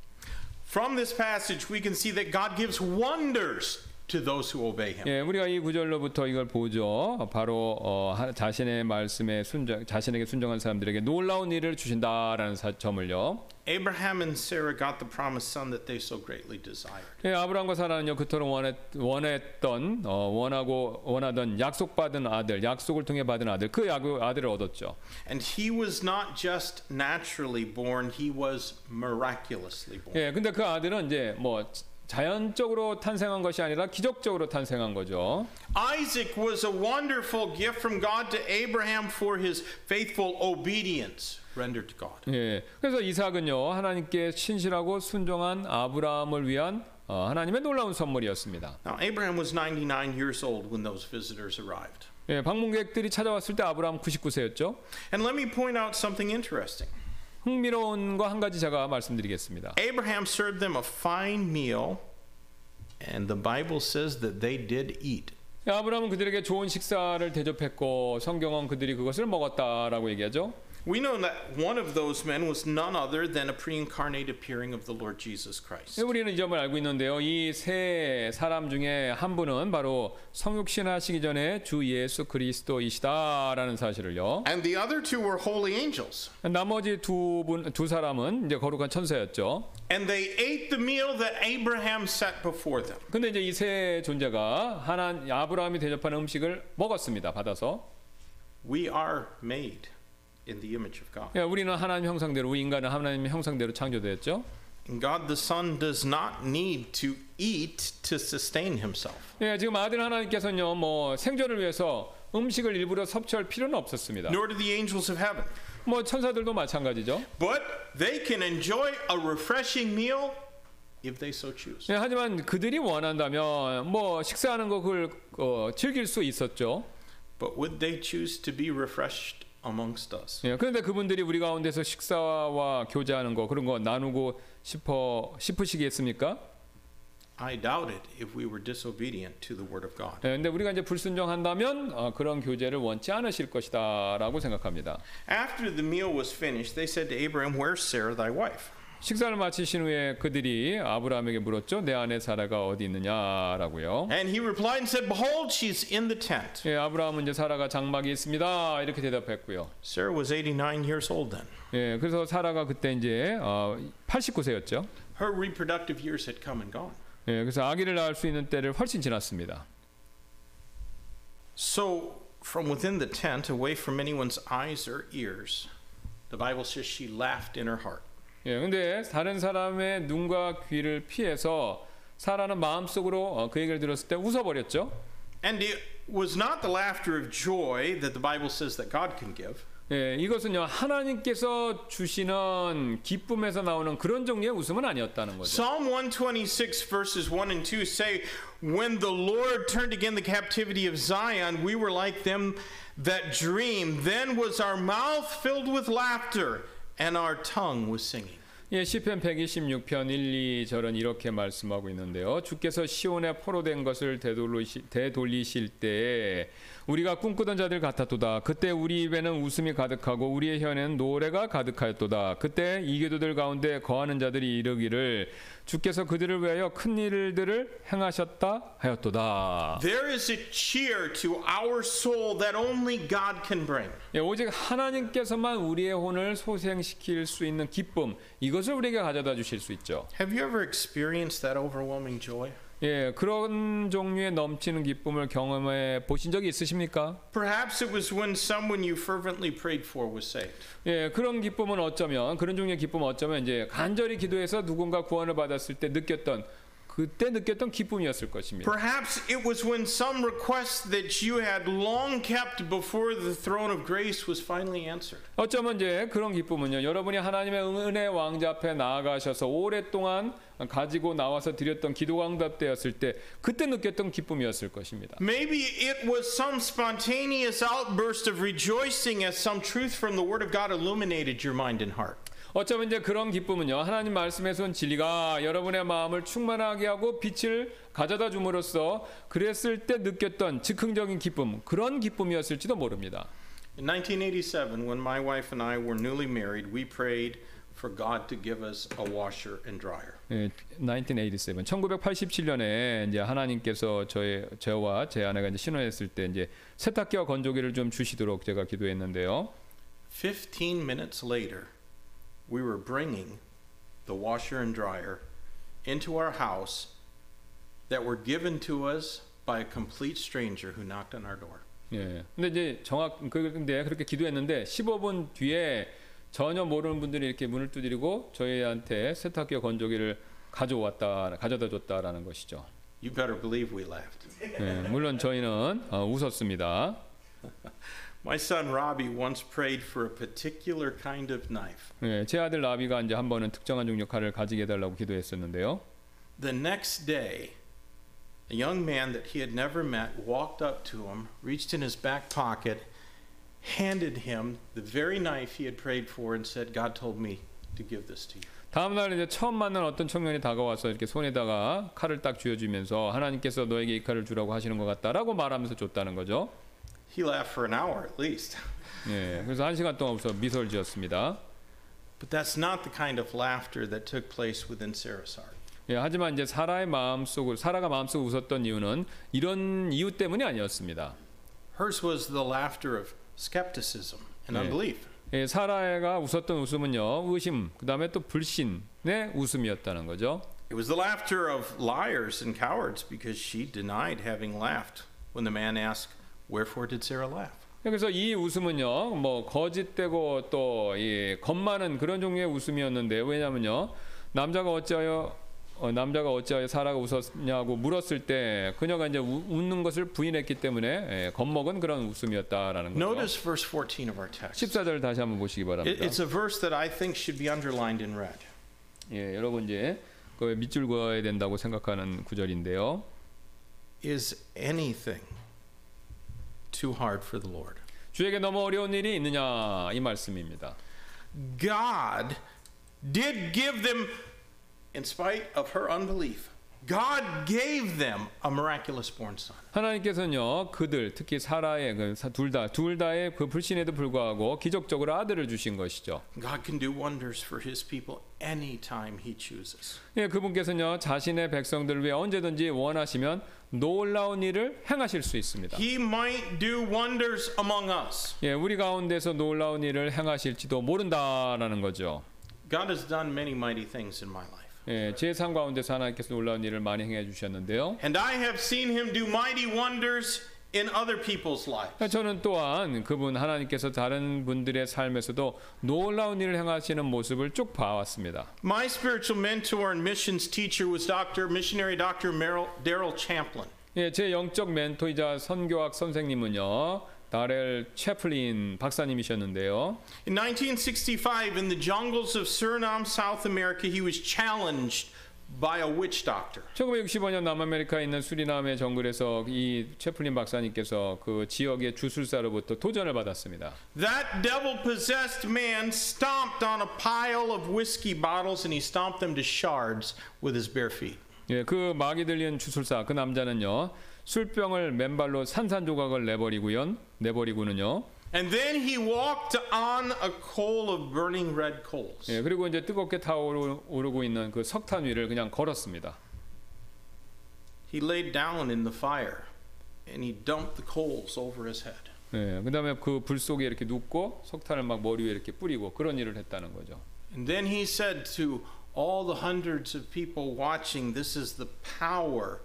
Speaker 2: From this passage, we can see that God gives wonders to those who obey him.
Speaker 3: 예, 우리가 이 구절로부터 이걸 보죠. 바로 어, 하- 자신의 말씀에 순정, 자신에게 순정한 사람들에게 놀라운 일을 주신다라는 사, 점을요.
Speaker 2: Abraham and Sarah got the promised son that they so greatly desired.
Speaker 3: 예, 아브라함과 사라는요 그토록 원했, 원했던 어, 원하고 원하던 약속받은 아들, 약속을 통해 받은 아들, 그 야구 아들을 얻었죠.
Speaker 2: And he was not just naturally born, he was miraculously born.
Speaker 3: 예, 근데 그 아들은 이제 뭐 자연적으로 탄생한 것이 아니라 기적적으로 탄생한 거죠.
Speaker 2: Isaac was a wonderful gift from God to Abraham for his faithful obedience rendered to God.
Speaker 3: 예, 그래서 이삭은요 하나님께 신실하고 순종한 아브라함을 위한 어, 하나님의 놀라운 선물이었습니다.
Speaker 2: Now, Abraham was 99 years old when those visitors arrived.
Speaker 3: 예, 방문객들이 찾아왔을 때 아브라함 99세였죠.
Speaker 2: And let me point out something interesting.
Speaker 3: 흥미로운 거 한 가지 제가 말씀드리겠습니다.
Speaker 2: Abraham served them a fine meal, and the Bible says that they did eat.
Speaker 3: 예, 아브라함은 그들에게 좋은 식사를 대접했고 성경은 그들이 그것을 먹었다라고 얘기하죠.
Speaker 2: We know that one of those men was none other than a pre incarnate appearing of the Lord Jesus Christ.
Speaker 3: 예, 우리는 이 점을 알고 있는데요. 이 세 사람 중에 한 분은 바로 성육신하시기 전에 주 예수 그리스도이시다라는 사실을요.
Speaker 2: And the other two were holy angels.
Speaker 3: 나머지 두분두 사람은 이제 거룩한 천사였죠.
Speaker 2: And they ate the meal that Abraham set before them.
Speaker 3: 근데 이제 이 세 존재가 하나 아브라함이 대접하는 음식을 먹었습니다. 받아서
Speaker 2: We are made in the image of God.
Speaker 3: 예, 우리는 하나님 형상대로 우리 인간은 하나님 형상대로 창조되었죠.
Speaker 2: And God the Son does not need to eat to sustain himself.
Speaker 3: 예, 지금 아들 하나님께서는요, 뭐 생존을 위해서 음식을 일부러 섭취할 필요는 없었습니다.
Speaker 2: Nor do the angels of heaven.
Speaker 3: 뭐 천사들도 마찬가지죠.
Speaker 2: But they can enjoy a refreshing meal if they so choose.
Speaker 3: 예, 하지만 그들이 원한다면 뭐 식사하는 거 그걸 어, 즐길 수 있었죠.
Speaker 2: But would they choose to be refreshed amongst us?
Speaker 3: 예, 그런데 그분들이 우리 가운데서 식사와 교제하는 거 그런 거 나누고 싶어 싶으시겠습니까?
Speaker 2: I doubt it if we were disobedient to the word of God.
Speaker 3: 예, 근데 우리가 이제 불순종한다면 어, 그런 교제를 원치 않으실 것이다라고 생각합니다.
Speaker 2: After the meal was finished, they said to Abraham, Where's Sarah, thy wife?
Speaker 3: 식사를 마치신 후에 그들이 아브라함에게 물었죠. 내 아내 사라가 어디 있느냐라고요.
Speaker 2: And he replied and said, Behold, she's in the tent.
Speaker 3: 예, 아브라함은 이제 사라가 장막에 있습니다. 이렇게 대답했고요.
Speaker 2: Sarah was 89 years old then.
Speaker 3: 예, 그래서 사라가 그때 이제 어, 89세였죠.
Speaker 2: Her reproductive years had come and gone.
Speaker 3: 예, 그래서 아기를 낳을 수 있는 때를 훨씬 지났습니다.
Speaker 2: So, from within the tent, away from anyone's eyes or ears, the Bible says she laughed in her heart.
Speaker 3: 예, 근데 다른 사람의 눈과 귀를 피해서 사라는 마음속으로 어, 그 얘기를 들었을 때 웃어버렸죠.
Speaker 2: And it was not the laughter of joy that the Bible says that God can give.
Speaker 3: 예, 이것은요 하나님께서 주시는 기쁨에서 나오는 그런 종류의 웃음은 아니었다는 거죠.
Speaker 2: Psalm 126, verses 1 and 2 say, When the Lord turned again the captivity of Zion, we were like them that dream. Then was our mouth filled with laughter, and our tongue was singing.
Speaker 3: 예, 시편 126편 1, 2절은 이렇게 말씀하고 있는데요. 주께서 시온에 포로된 것을 되돌리시, 되돌리실 때에 우리가 꿈꾸던 자들 같았도다. 그때 우리 입에는 웃음이 가득하고 우리의 혀에는 노래가 가득하였도다. 그때 이교도들 가운데 거하는 자들이 이르기를 주께서 그들을 위하여 큰 일들을 행하셨다 하였도다.
Speaker 2: There is a cheer to our soul that only God can bring.
Speaker 3: 예, 오직 하나님께서만 우리의 혼을 소생시킬 수 있는 기쁨 이것을 우리에게 가져다 주실 수 있죠.
Speaker 2: Have you ever experienced that overwhelming joy?
Speaker 3: 예, 그런 종류의 넘치는 기쁨을 경험해 보신 적이 있으십니까?
Speaker 2: Perhaps it was when someone you fervently prayed for was saved.
Speaker 3: 예, 그런 기쁨은 어쩌면 그런 종류의 기쁨은 어쩌면 이제 간절히 기도해서 누군가 구원을 받았을 때 느꼈던 그때 느꼈던 기쁨이었을 것입니다.
Speaker 2: Perhaps it was when some request that you had long kept before the throne of grace was finally answered.
Speaker 3: 어쩌면 이제 그런 기쁨은요. 여러분이 하나님의 은혜 왕자 앞에 나아가셔서 오랫동안 가지고 나와서 드렸던 기도가 응답되었을 때 그때 느꼈던 기쁨이었을 것입니다.
Speaker 2: Maybe it was some spontaneous outburst of rejoicing as some truth from the Word of God illuminated your mind and heart.
Speaker 3: 어쩌면 이제 그런 기쁨은요. 하나님 말씀에서 온 진리가 여러분의 마음을 충만하게 하고 빛을 가져다 줌으로써 그랬을 때 느꼈던 즉흥적인 기쁨, 그런 기쁨이었을지도 모릅니다.
Speaker 2: In 1987, when my wife and I were newly married, we prayed for God to give us a washer and dryer.
Speaker 3: 예, 1987. 1987년에 이제 하나님께서 저의 저와 제 아내가 이제 신혼했을 때 이제 세탁기와 건조기를 좀 주시도록 제가 기도했는데요.
Speaker 2: 15 minutes later, we were bringing the washer and dryer into our house that were given to us by a complete stranger who knocked on our door.
Speaker 3: 예. 근데 이제 정확 그 근데 그렇게 기도했는데 15분 뒤에 전혀 모르는 분들이 이렇게 문을 두드리고 저희한테 세탁기와 건조기를 가져왔다 가져다 줬다라는 것이죠.
Speaker 2: You better believe we laughed.
Speaker 3: 예, 물론 저희는 어, 웃었습니다.
Speaker 2: My son Robbie once prayed for a particular kind of knife.
Speaker 3: 예, 제 아들 라비가 이제 한 번은 특정한 종류 칼을 가지게 해달라고 기도했었는데요.
Speaker 2: The next day, a young man that he had never met walked up to him, reached in his back pocket, handed him the very knife he had prayed for, and said, God told me to give this to you.
Speaker 3: 다음 날 이제 처음 만난 어떤 청년이 다가와서 이렇게 손에다가 칼을 딱 쥐어주면서 하나님께서 너에게 이 칼을 주라고 하시는 것 같다라고 말하면서 줬다는 거죠.
Speaker 2: He laughed for an hour at least.
Speaker 3: 예, 그래서 한 시간 동안 웃어 미소를 지었습니다.
Speaker 2: But that's not the kind of laughter that took place within Sarah's heart.
Speaker 3: 예, 하지만 이제 사라의 마음속으로 사라가 마음속으로 웃었던 이유는 이런 이유 때문이 아니었습니다.
Speaker 2: Hers was the laughter of skepticism and
Speaker 3: Yeah.
Speaker 2: unbelief.
Speaker 3: 예, 사라가 웃었던 웃음은요 의심, 그 다음에 또 불신의 웃음이었다는 거죠.
Speaker 2: It was the laughter of liars and cowards because she denied having laughed when the man asked, Wherefore did Sarah laugh?
Speaker 3: 그래서 이 웃음은요, 뭐 거짓되고 또이 겁많은 그런 종류의 웃음이었는데 왜냐면요, 남자가 어찌하여 어, 남자가 어찌하여 사라가 웃었냐고 물었을 때 그녀가 이제 우- 웃는 것을 부인했기 때문에 예, 겁먹은 그런 웃음이었다라는 거죠.
Speaker 2: Notice verse 14 of our text.
Speaker 3: 14절 다시 한번 보시기 바랍니다.
Speaker 2: It's a verse that I think should be underlined in red.
Speaker 3: 예, 여러분 이제 그 밑줄 그어야 된다고 생각하는 구절인데요.
Speaker 2: Is anything too hard for the Lord?
Speaker 3: 주에게 너무 어려운 일이 있느냐 이 말씀입니다.
Speaker 2: God did give them, in spite of her unbelief, God gave them a miraculous born son.
Speaker 3: 하나님께서는요 그들 특히 사라의 그 둘다 둘 다의 그 불신에도 불구하고 기적적으로 아들을 주신 것이죠.
Speaker 2: God can do wonders for his people anytime he chooses.
Speaker 3: 예, 그분께서는요 자신의 백성들을 위해 언제든지 원하시면 놀라운 일을 행하실 수 있습니다.
Speaker 2: He might do wonders among us.
Speaker 3: 예, 우리 가운데서 놀라운 일을 행하실지도 모른다라는 거죠.
Speaker 2: God has done many mighty things in my life.
Speaker 3: 예, 제 삶 가운데서 하나님께서 놀라운 일을 많이 행해 주셨는데요.
Speaker 2: And I have seen him do mighty wonders in other people's lives.
Speaker 3: 저는 또한 그분 하나님께서 다른 분들의 삶에서도 놀라운 일을 행하시는 모습을 쭉 봐왔습니다.
Speaker 2: My spiritual mentor and missions teacher was Dr. missionary Dr. Daryl Champlin.
Speaker 3: 예, 제 영적 멘토이자 선교학 선생님은요. 다렐 채플린 박사님이셨는데요.
Speaker 2: In 1965, in the jungles of Suriname, South America, he was challenged by a witch doctor.
Speaker 3: 1965년 남아메리카에 있는 수리남의 정글에서 이 채플린 박사님께서 그 지역의 주술사로부터 도전을 받았습니다.
Speaker 2: That devil possessed man stomped on a pile of whiskey bottles and he stomped them to shards with his bare feet.
Speaker 3: 예, 그 마귀 들린 주술사 그 남자는요. 술병을 맨발로 산산조각을 내버리고요. 내버리고는요.
Speaker 2: And then he walked on a coal of burning red coals.
Speaker 3: 예, 그리고 이제 뜨겁게 타오르고 있는 그 석탄 위를 그냥 걸었습니다.
Speaker 2: He laid down in the fire and he dumped the coals over his head.
Speaker 3: 예, 그다음에 그 불 속에 이렇게 눕고 석탄을 막 머리 위에 이렇게 뿌리고 그런 일을 했다는 거죠.
Speaker 2: And then he said to all the hundreds of people watching, This is the power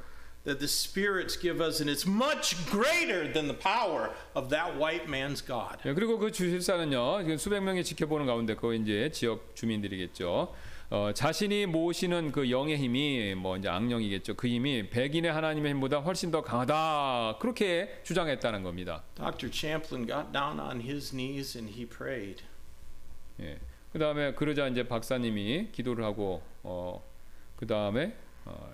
Speaker 2: that the spirits give us, and it's much greater than the power of that white man's God.
Speaker 3: 예, 그리고 그 주실사는요 지금 수백 명이 지켜보는 가운데 그 이제 지역 주민들이겠죠. 어, 자신이 모시는 그 영의 힘이 뭐 이제 악령이겠죠. 그 힘이 백인의 하나님의 힘보다 훨씬 더 강하다 그렇게 주장했다는 겁니다.
Speaker 2: Dr. Champlin got down on his knees and he prayed.
Speaker 3: 예. 그 다음에 그러자 이제 박사님이 기도를 하고 어, 그 다음에 어,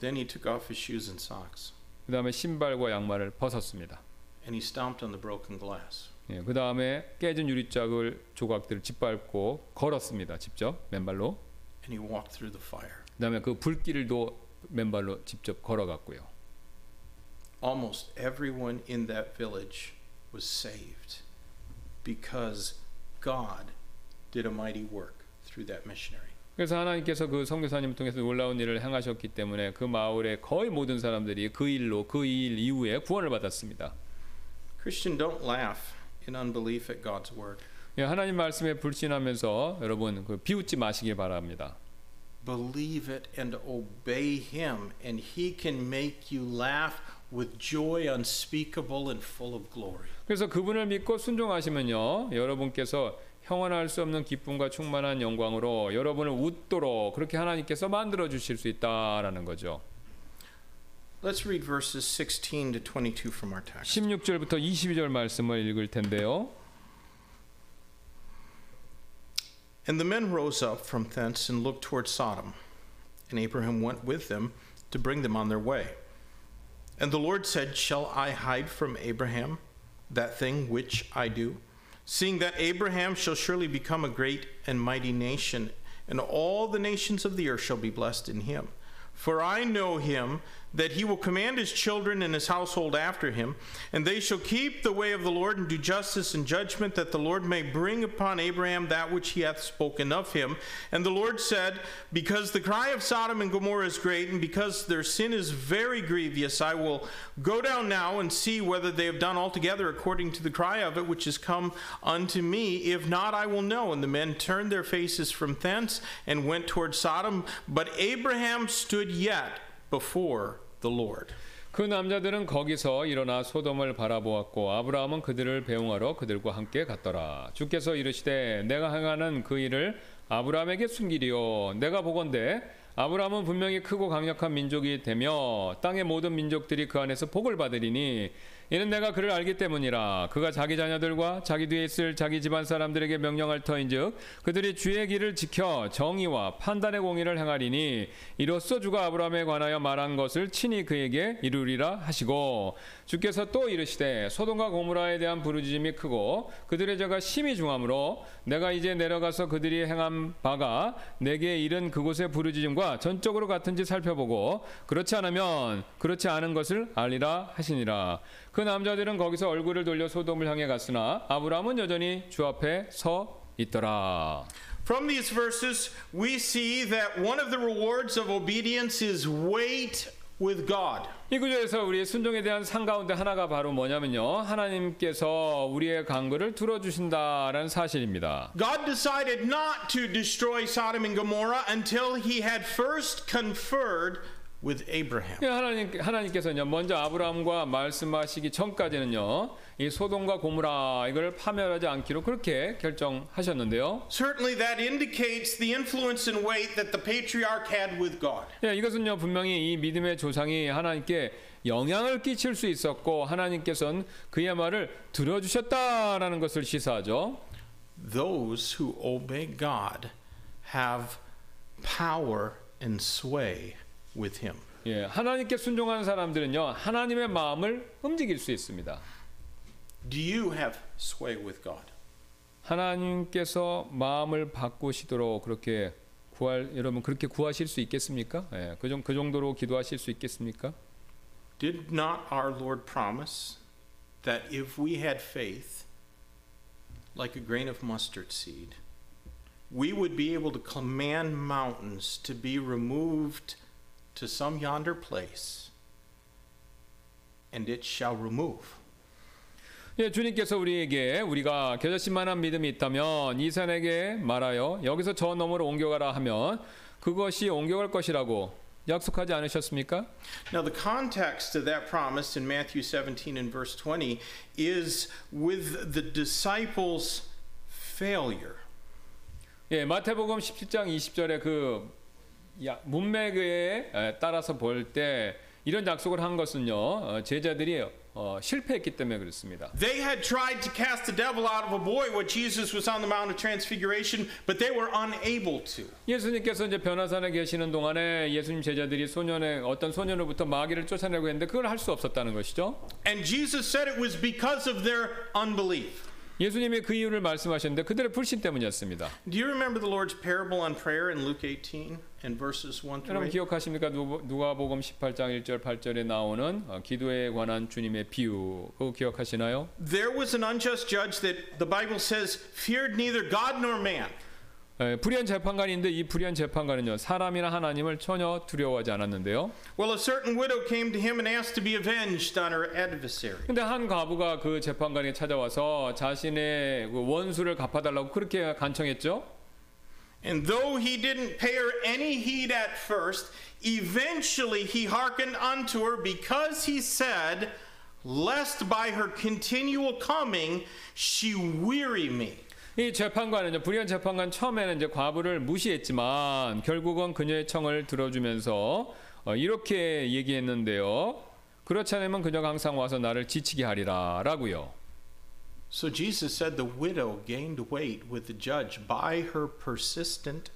Speaker 2: Then he took off his shoes and socks
Speaker 3: 그 다음에 신발과 양말을 벗었습니다.
Speaker 2: and he stomped on the broken glass.
Speaker 3: 예, 그 다음에 깨진 유리짝을 조각들을 짓밟고 걸었습니다. 직접 맨발로.
Speaker 2: And he walked through the fire.
Speaker 3: 그 다음에 그 불길도 맨발로 직접 걸어갔고요.
Speaker 2: Almost everyone in that village was saved because God did a mighty work through that missionary.
Speaker 3: 그래서 하나님께서 그 선교사님을 통해서 놀라운 일을 행하셨기 때문에 그 마을의 거의 모든 사람들이 그 일로 그 일 이후에 구원을 받았습니다.
Speaker 2: Christian, don't laugh in unbelief at God's word.
Speaker 3: 예, 하나님 말씀에 불신하면서 여러분 그 비웃지 마시길 바랍니다.
Speaker 2: Believe it and obey Him, and He can make you laugh with joy unspeakable and full of glory.
Speaker 3: 그래서 그분을 믿고 순종하시면요, 여러분께서 형언할 수 없는 기쁨과 충만한 영광으로 여러분을 웃도록 그렇게 하나님께서 만들어 주실 수 있다라는 거죠.
Speaker 2: Let's read verses 16 to 22 from our text.
Speaker 3: 16절부터 22절 말씀을 읽을 텐데요.
Speaker 2: And the men rose up from thence and looked toward Sodom. And Abraham went with them to bring them on their way. And the Lord said, Shall I hide from Abraham that thing which I do? Seeing that Abraham shall surely become a great and mighty nation, and all the nations of the earth shall be blessed in him. For I know him that he will command his children and his household after him, and they shall keep the way of the Lord and do justice and judgment, that the Lord may bring upon Abraham that which he hath spoken of him. And the Lord said, Because the cry of Sodom and Gomorrah is great, and because their sin is very grievous, I will go down now and see whether they have done altogether according to the cry of it which is come unto me. If not, I will know. And the men turned their faces from thence and went toward Sodom. But Abraham stood yet before the Lord.
Speaker 3: 그 남자들은 거기서 일어나 소돔을 바라보았고 아브라함은 그들을 배웅하러 그들과 함께 갔더라. 주께서 이르시되 내가 행하는 그 일을 아브라함에게 숨기리요. 내가 보건대 아브라함은 분명히 크고 강력한 민족이 되며 땅의 모든 민족들이 그 안에서 복을 받으리니 이는 내가 그를 알기 때문이라. 그가 자기 자녀들과 자기 뒤에 있을 자기 집안 사람들에게 명령할 터인즉 그들이 주의 길을 지켜 정의와 판단의 공의를 행하리니 이로써 주가 아브라함에 관하여 말한 것을 친히 그에게 이루리라 하시고 주께서 또 이르시되 소돔과 고무라에 대한 부르짖음이 크고 그들의 죄가 심히 중함으로 내가 이제 내려가서 그들이 행한 바가 내게 이른 그곳의 부르짖음과 전적으로 같은지 살펴보고 그렇지 않으면 그렇지 않은 것을 알리라 하시니라 그 남자들은 거기서 얼굴을 돌려 소돔을 향해 갔으나 아브라함은 여전히 주 앞에 서 있더라.
Speaker 2: From these verses, we see that one of the rewards of obedience is wait with God.
Speaker 3: 이 구절에서 우리의 순종에 대한 상 가운데 하나가 바로 뭐냐면요. 하나님께서 우리의 간구를 들어주신다라는 사실입니다.
Speaker 2: God decided not to destroy Sodom and Gomorrah until he had first conferred with Abraham.
Speaker 3: 예, 하나님 하나님께서는요 먼저 아브라함과 말씀하시기 전까지는요 이 소돔과 고무라 이걸 파멸하지 않기로 그렇게 결정하셨는데요.
Speaker 2: Certainly, that indicates the influence and weight that the patriarch had with God.
Speaker 3: 예, 이것은요 분명히 이 믿음의 조상이 하나님께 영향을 끼칠 수 있었고 하나님께서는 그의 말을 들어주셨다라는 것을 시사하죠.
Speaker 2: Those who obey God have power and sway with Him.
Speaker 3: 예, 하나님께 순종하는 사람들은요 하나님의 마음을 움직일 수 있습니다.
Speaker 2: Do you have sway with God?
Speaker 3: 하나님께서 마음을 바꾸시도록 그렇게 구할 여러분 그렇게 구하실 수 있겠습니까? 예, 그, 정, 그 정도로 기도하실 수 있겠습니까?
Speaker 2: Did not our Lord promise that if we had faith, like a grain of mustard seed, we would be able to command mountains to be removed to some yonder place, and it shall remove?
Speaker 3: 예, 주님께서 우리에게 우리가 겨자씨만한 믿음이 있다면 이 산에게 말하여 여기서 저 너머로 옮겨가라 하면 그것이 옮겨갈 것이라고 약속하지 않으셨습니까?
Speaker 2: Now, the context of that promise in Matthew 17 and verse 20 is with the disciples' failure.
Speaker 3: 예, 마태복음 17장 20절에 그 야, 문맥에 에, 따라서 볼 때 이런 약속을 한 것은요 어, 제자들이 어, 실패했기 때문에 그렇습니다.
Speaker 2: They had tried to cast the devil out of a boy when Jesus was on the Mount of Transfiguration, but they were unable to.
Speaker 3: 예수님께서 이제 변화산에 계시는 동안에 예수님 제자들이 소년의 어떤 소년으로부터 마귀를 쫓아내고 했는데 그걸 할 수 없었다는 것이죠.
Speaker 2: And Jesus said it was because of their unbelief.
Speaker 3: 예수님이 그 이유를 말씀하셨는데 그들의 불신 때문이었습니다.
Speaker 2: Do you remember the Lord's parable on prayer in Luke 18 and verses 1 through
Speaker 3: 여러분
Speaker 2: 8?
Speaker 3: 기억하십니까? 누- 누가복음 18장 1절 8절에 나오는 어, 기도에 관한 주님의 비유. 그거 기억하시나요?
Speaker 2: There was an unjust judge that the Bible says feared neither God nor man.
Speaker 3: 에, 불의한 재판관인데 이 불의한 재판관은요 사람이나 하나님을 전혀 두려워하지 않았는데요.
Speaker 2: Well, a certain widow came to him and asked to be avenged on her adversary.
Speaker 3: 근데 한 과부가 그 재판관에 찾아와서 자신의 그 원수를 갚아달라고 그렇게 간청했죠.
Speaker 2: And though he didn't pay her any heed at first, eventually he hearkened unto her because he said, Lest by her continual coming she weary me.
Speaker 3: 이 재판관은요 불의한 재판관 처음에는 이제 과부를 무시했지만 결국은 그녀의 청을 들어주면서 어, 이렇게 얘기했는데요. 그렇지 않으면 그녀가 항상 와서 나를 지치게 하리라라고요.
Speaker 2: So Jesus said the widow gained weight with the judge by her persistent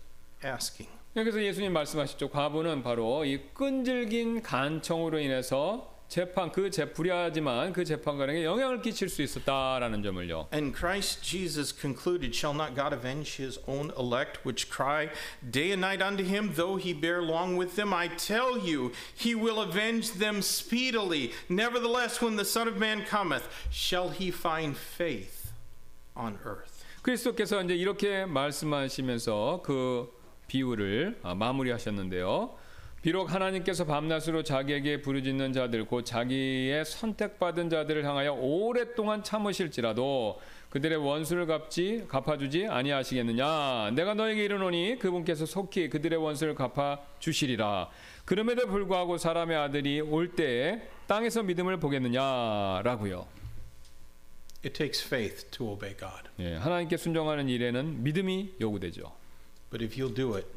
Speaker 2: asking.
Speaker 3: 그래서 예수님 말씀하셨죠. 과부는 바로 이 끈질긴 간청으로 인해서 재판 그 재, 불의하지만 그 재판관에게 영향을 끼칠 수 있었다라는 점을요.
Speaker 2: And Christ Jesus concluded, Shall not God avenge his own elect, which cry day and night unto him, though he bear long with them? I tell you, he will avenge them speedily. Nevertheless, when the Son of Man cometh, shall he find faith on earth?
Speaker 3: 그리스도께서 이제 이렇게 말씀하시면서 그 비유를 아, 마무리하셨는데요. 비록 하나님께서 밤낮으로 자기에게 부르짖는 자들 곧 자기의 선택받은 자들을 향하여 오랫동안 참으실지라도 그들의 원수를 갚지 갚아주지 아니하시겠느냐 내가 너에게 이르노니 그분께서 속히 그들의 원수를 갚아 주시리라 그럼에도 불구하고 사람의 아들이 올 때에 땅에서 믿음을 보겠느냐라고요.
Speaker 2: It takes faith to obey God.
Speaker 3: 예, 하나님께 순종하는 일에는 믿음이 요구되죠.
Speaker 2: But if you'll do it,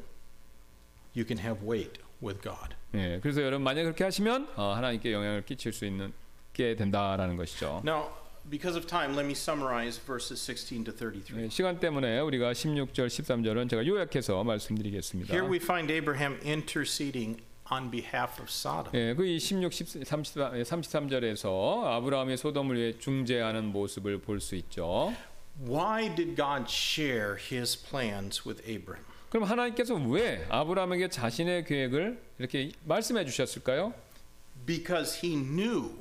Speaker 2: you can have weight with God.
Speaker 3: 예, 그래서 여러분 만약 그렇게 하시면 어, 하나님께 영향을 끼칠 수 있는 게 된다라는 것이죠.
Speaker 2: Now, because of time, let me summarize verses 16 to 33.
Speaker 3: 예, 시간 때문에 우리가 16절, 13절은 제가 요약해서 말씀드리겠습니다.
Speaker 2: Here we find Abraham interceding on behalf of Sodom.
Speaker 3: 예, 그이 16, 10, 33, 33절에서 아브라함의 소돔을 위해 중재하는 모습을 볼 수 있죠.
Speaker 2: Why did God share his plans with Abram?
Speaker 3: 그럼 하나님께서 왜 아브라함에게 자신의 계획을 이렇게 말씀해 주셨을까요?
Speaker 2: Because he knew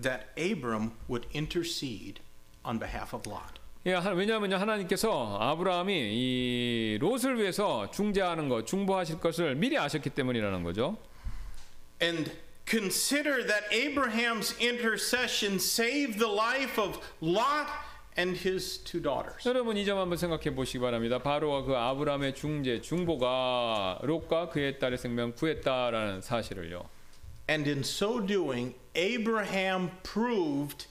Speaker 2: that Abram would intercede on behalf of Lot.
Speaker 3: 예, 하- 왜냐하면요 하나님께서 아브라함이 이 롯을 위해서 중재하는 것, 중보하실 것을 미리 아셨기 때문이라는 거죠.
Speaker 2: And consider that Abraham's intercession saved the life of Lot and his two daughters.
Speaker 3: 여러분 이 점 한번 생각해 보시기 바랍니다. 바로 그 아브라함의 중재, 중보가 롯과 그의 딸의 생명 구했다라는 사실을요.
Speaker 2: And in so doing, Abraham proved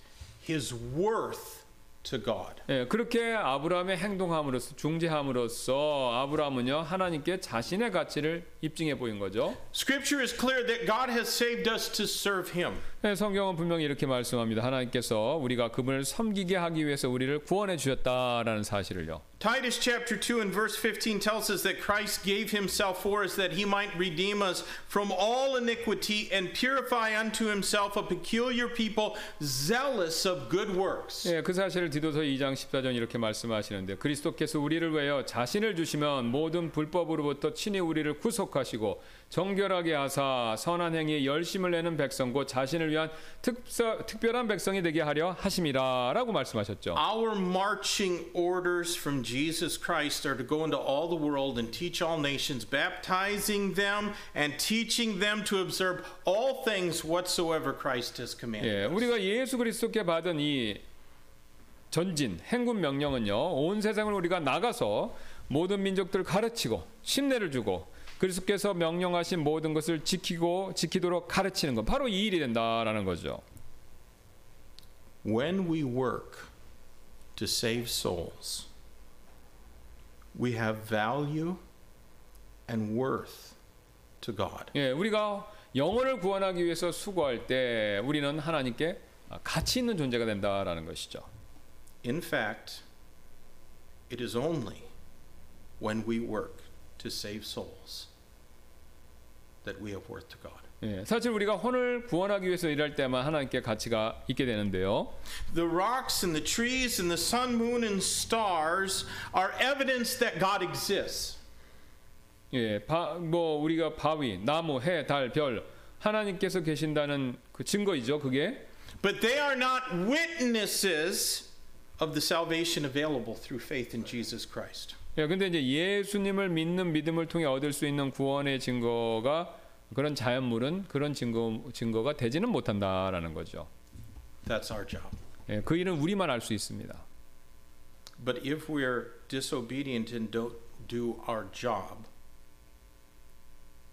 Speaker 2: his worth to God.
Speaker 3: 예, 그렇게 아브라함의 행동함으로써 중재함으로써 아브라함은요 하나님께 자신의 가치를 입증해 보인 거죠.
Speaker 2: Scripture is clear that God has saved us to serve him.
Speaker 3: 예, 성경은 분명히 이렇게 말씀합니다. 하나님께서 우리가 그분을 섬기게 하기 위해서 우리를 구원해 주셨다라는 사실을요.
Speaker 2: Titus chapter 2 and verse 15 tells us that Christ gave himself for us that he might redeem us from all iniquity and purify unto himself a peculiar people zealous of good works.
Speaker 3: 예, 그 사실을 디도서 2장 14절 이렇게 말씀하시는데 그리스도께서 우리를 위하여 자신을 주시면 모든 불법으로부터 친히 우리를 구속 하시고 정결하게 하사 선한 행위에 열심을 내는 백성 곧 자신을 위한 특서, 특별한 백성이 되게 하려 하심이라라고 말씀하셨죠.
Speaker 2: Our marching orders from Jesus Christ are to go into all the world and teach all nations, baptizing them and teaching them to observe all things whatsoever Christ has commanded.
Speaker 3: 예. 우리가 예수 그리스도께 받은 이 전진 행군 명령은요 온 세상을 우리가 나가서 모든 민족들 가르치고 신뢰를 주고 그리스도께서 명령하신 모든 것을 지키고 지키도록 가르치는 것 바로 이 일이 된다라는 거죠.
Speaker 2: When we work to save souls, we have value and worth to God.
Speaker 3: 예, 우리가 영혼을 구원하기 위해서 수고할 때 우리는 하나님께 가치 있는 존재가 된다라는 것이죠.
Speaker 2: In fact, it is only when we work to save souls that we have worth to God.
Speaker 3: 예, 사실 우리가 혼을 구원하기 위해서 일할 때만 하나님께 가치가 있게 되는데요.
Speaker 2: The rocks and the trees and the sun, moon, and stars are evidence that God exists.
Speaker 3: 예, 바, 뭐 우리가 바위, 나무, 해, 달, 별 하나님께서 계신다는 그 증거이죠. 그게
Speaker 2: But they are not witnesses of the salvation available through faith in Jesus Christ.
Speaker 3: 예, 근데 이제 예수님을 믿는 믿음을 통해 얻을 수 있는 구원의 증거가 그런 자연물은 그런 증거 증거가 되지는 못한다라는 거죠.
Speaker 2: That's our job.
Speaker 3: 예, 그 일은 우리만 알 수 있습니다.
Speaker 2: But if we're disobedient and don't do our job,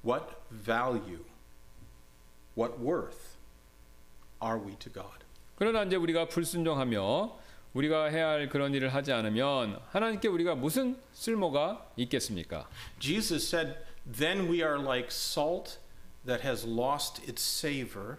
Speaker 2: what value, what worth are we to God?
Speaker 3: 그러나 이제 우리가 불순종하며 우리가 해야 할 그런 일을 하지 않으면 하나님께 우리가 무슨 쓸모가 있겠습니까?
Speaker 2: Jesus said, Then we are like salt that has lost its savor,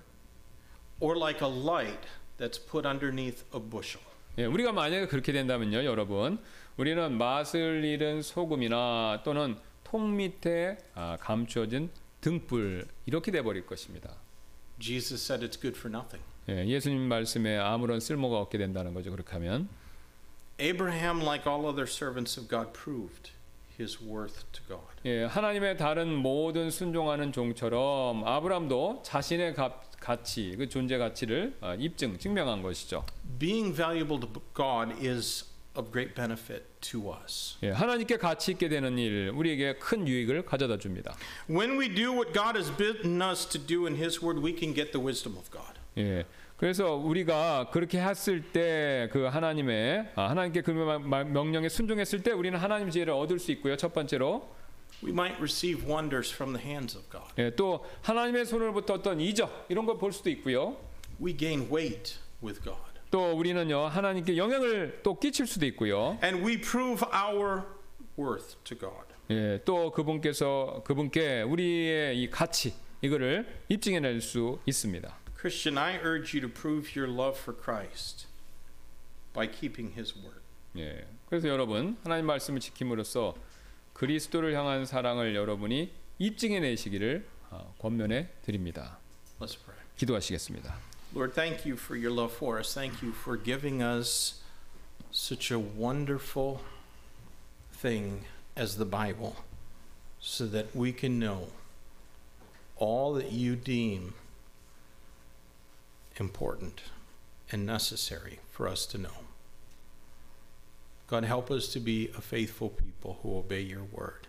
Speaker 2: or like a light that's put underneath a bushel.
Speaker 3: 예, 우리가 만약에 그렇게 된다면요, 여러분, 우리는 맛을 잃은 소금이나 또는 통 밑에 아, 감추어진 등불 이렇게 돼 버릴 것입니다.
Speaker 2: Jesus said it's good for nothing.
Speaker 3: 예, 예수님 말씀에 아무런 쓸모가 없게 된다는 거죠. 그렇게 하면
Speaker 2: Abraham, like all other servants of God, proved his worth to God.
Speaker 3: 예, 하나님의 다른 모든 순종하는 종처럼 아브람도 자신의 가, 가치, 그 존재 가치를 아, 입증, 증명한 것이죠.
Speaker 2: Being valuable to God is of great benefit to us.
Speaker 3: 예, 하나님께 가치 있게 되는 일, 우리에게 큰 유익을 가져다 줍니다.
Speaker 2: When we do what God has bidden us to do in His Word, we can get the wisdom of God.
Speaker 3: 예. 그래서 우리가 그렇게 했을 때 그 하나님의 아, 하나님께 그 명령에 순종했을 때 우리는 하나님 지혜를 얻을 수 있고요. 첫 번째로
Speaker 2: We might receive wonders from the hands of God.
Speaker 3: 예, 또 하나님의 손으로부터 어떤 이적 이런 걸 볼 수도 있고요.
Speaker 2: We gain weight with God.
Speaker 3: 또 우리는요 하나님께 영향을 또 끼칠 수도 있고요.
Speaker 2: And we prove our worth to God.
Speaker 3: 예, 또 그분께서 그분께 우리의 이 가치 이거를 입증해낼 수 있습니다.
Speaker 2: Christian, I urge you to prove your love for Christ by keeping His Word.
Speaker 3: 예, 그래서 여러분 하나님 말씀을 지킴으로써 그리스도를 향한 사랑을 여러분이 입증해내시기를 아, 권면해 드립니다.
Speaker 2: Let's pray.
Speaker 3: 기도하시겠습니다.
Speaker 2: Lord, thank you for your love for us. Thank you for giving us such a wonderful thing as the Bible so that we can know all that you deem important and necessary for us to know. God, help us to be a faithful people who obey your word.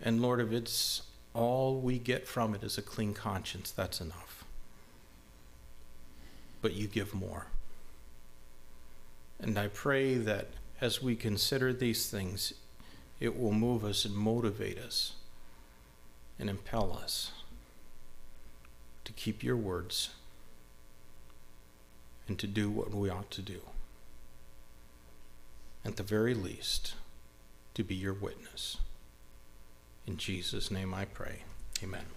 Speaker 2: And Lord, if it's all we get from it is a clean conscience, that's enough but you give more. And I pray that as we consider these things, it will move us and motivate us and impel us to keep your words and to do what we ought to do. At the very least, to be your witness. In Jesus' name I pray. Amen.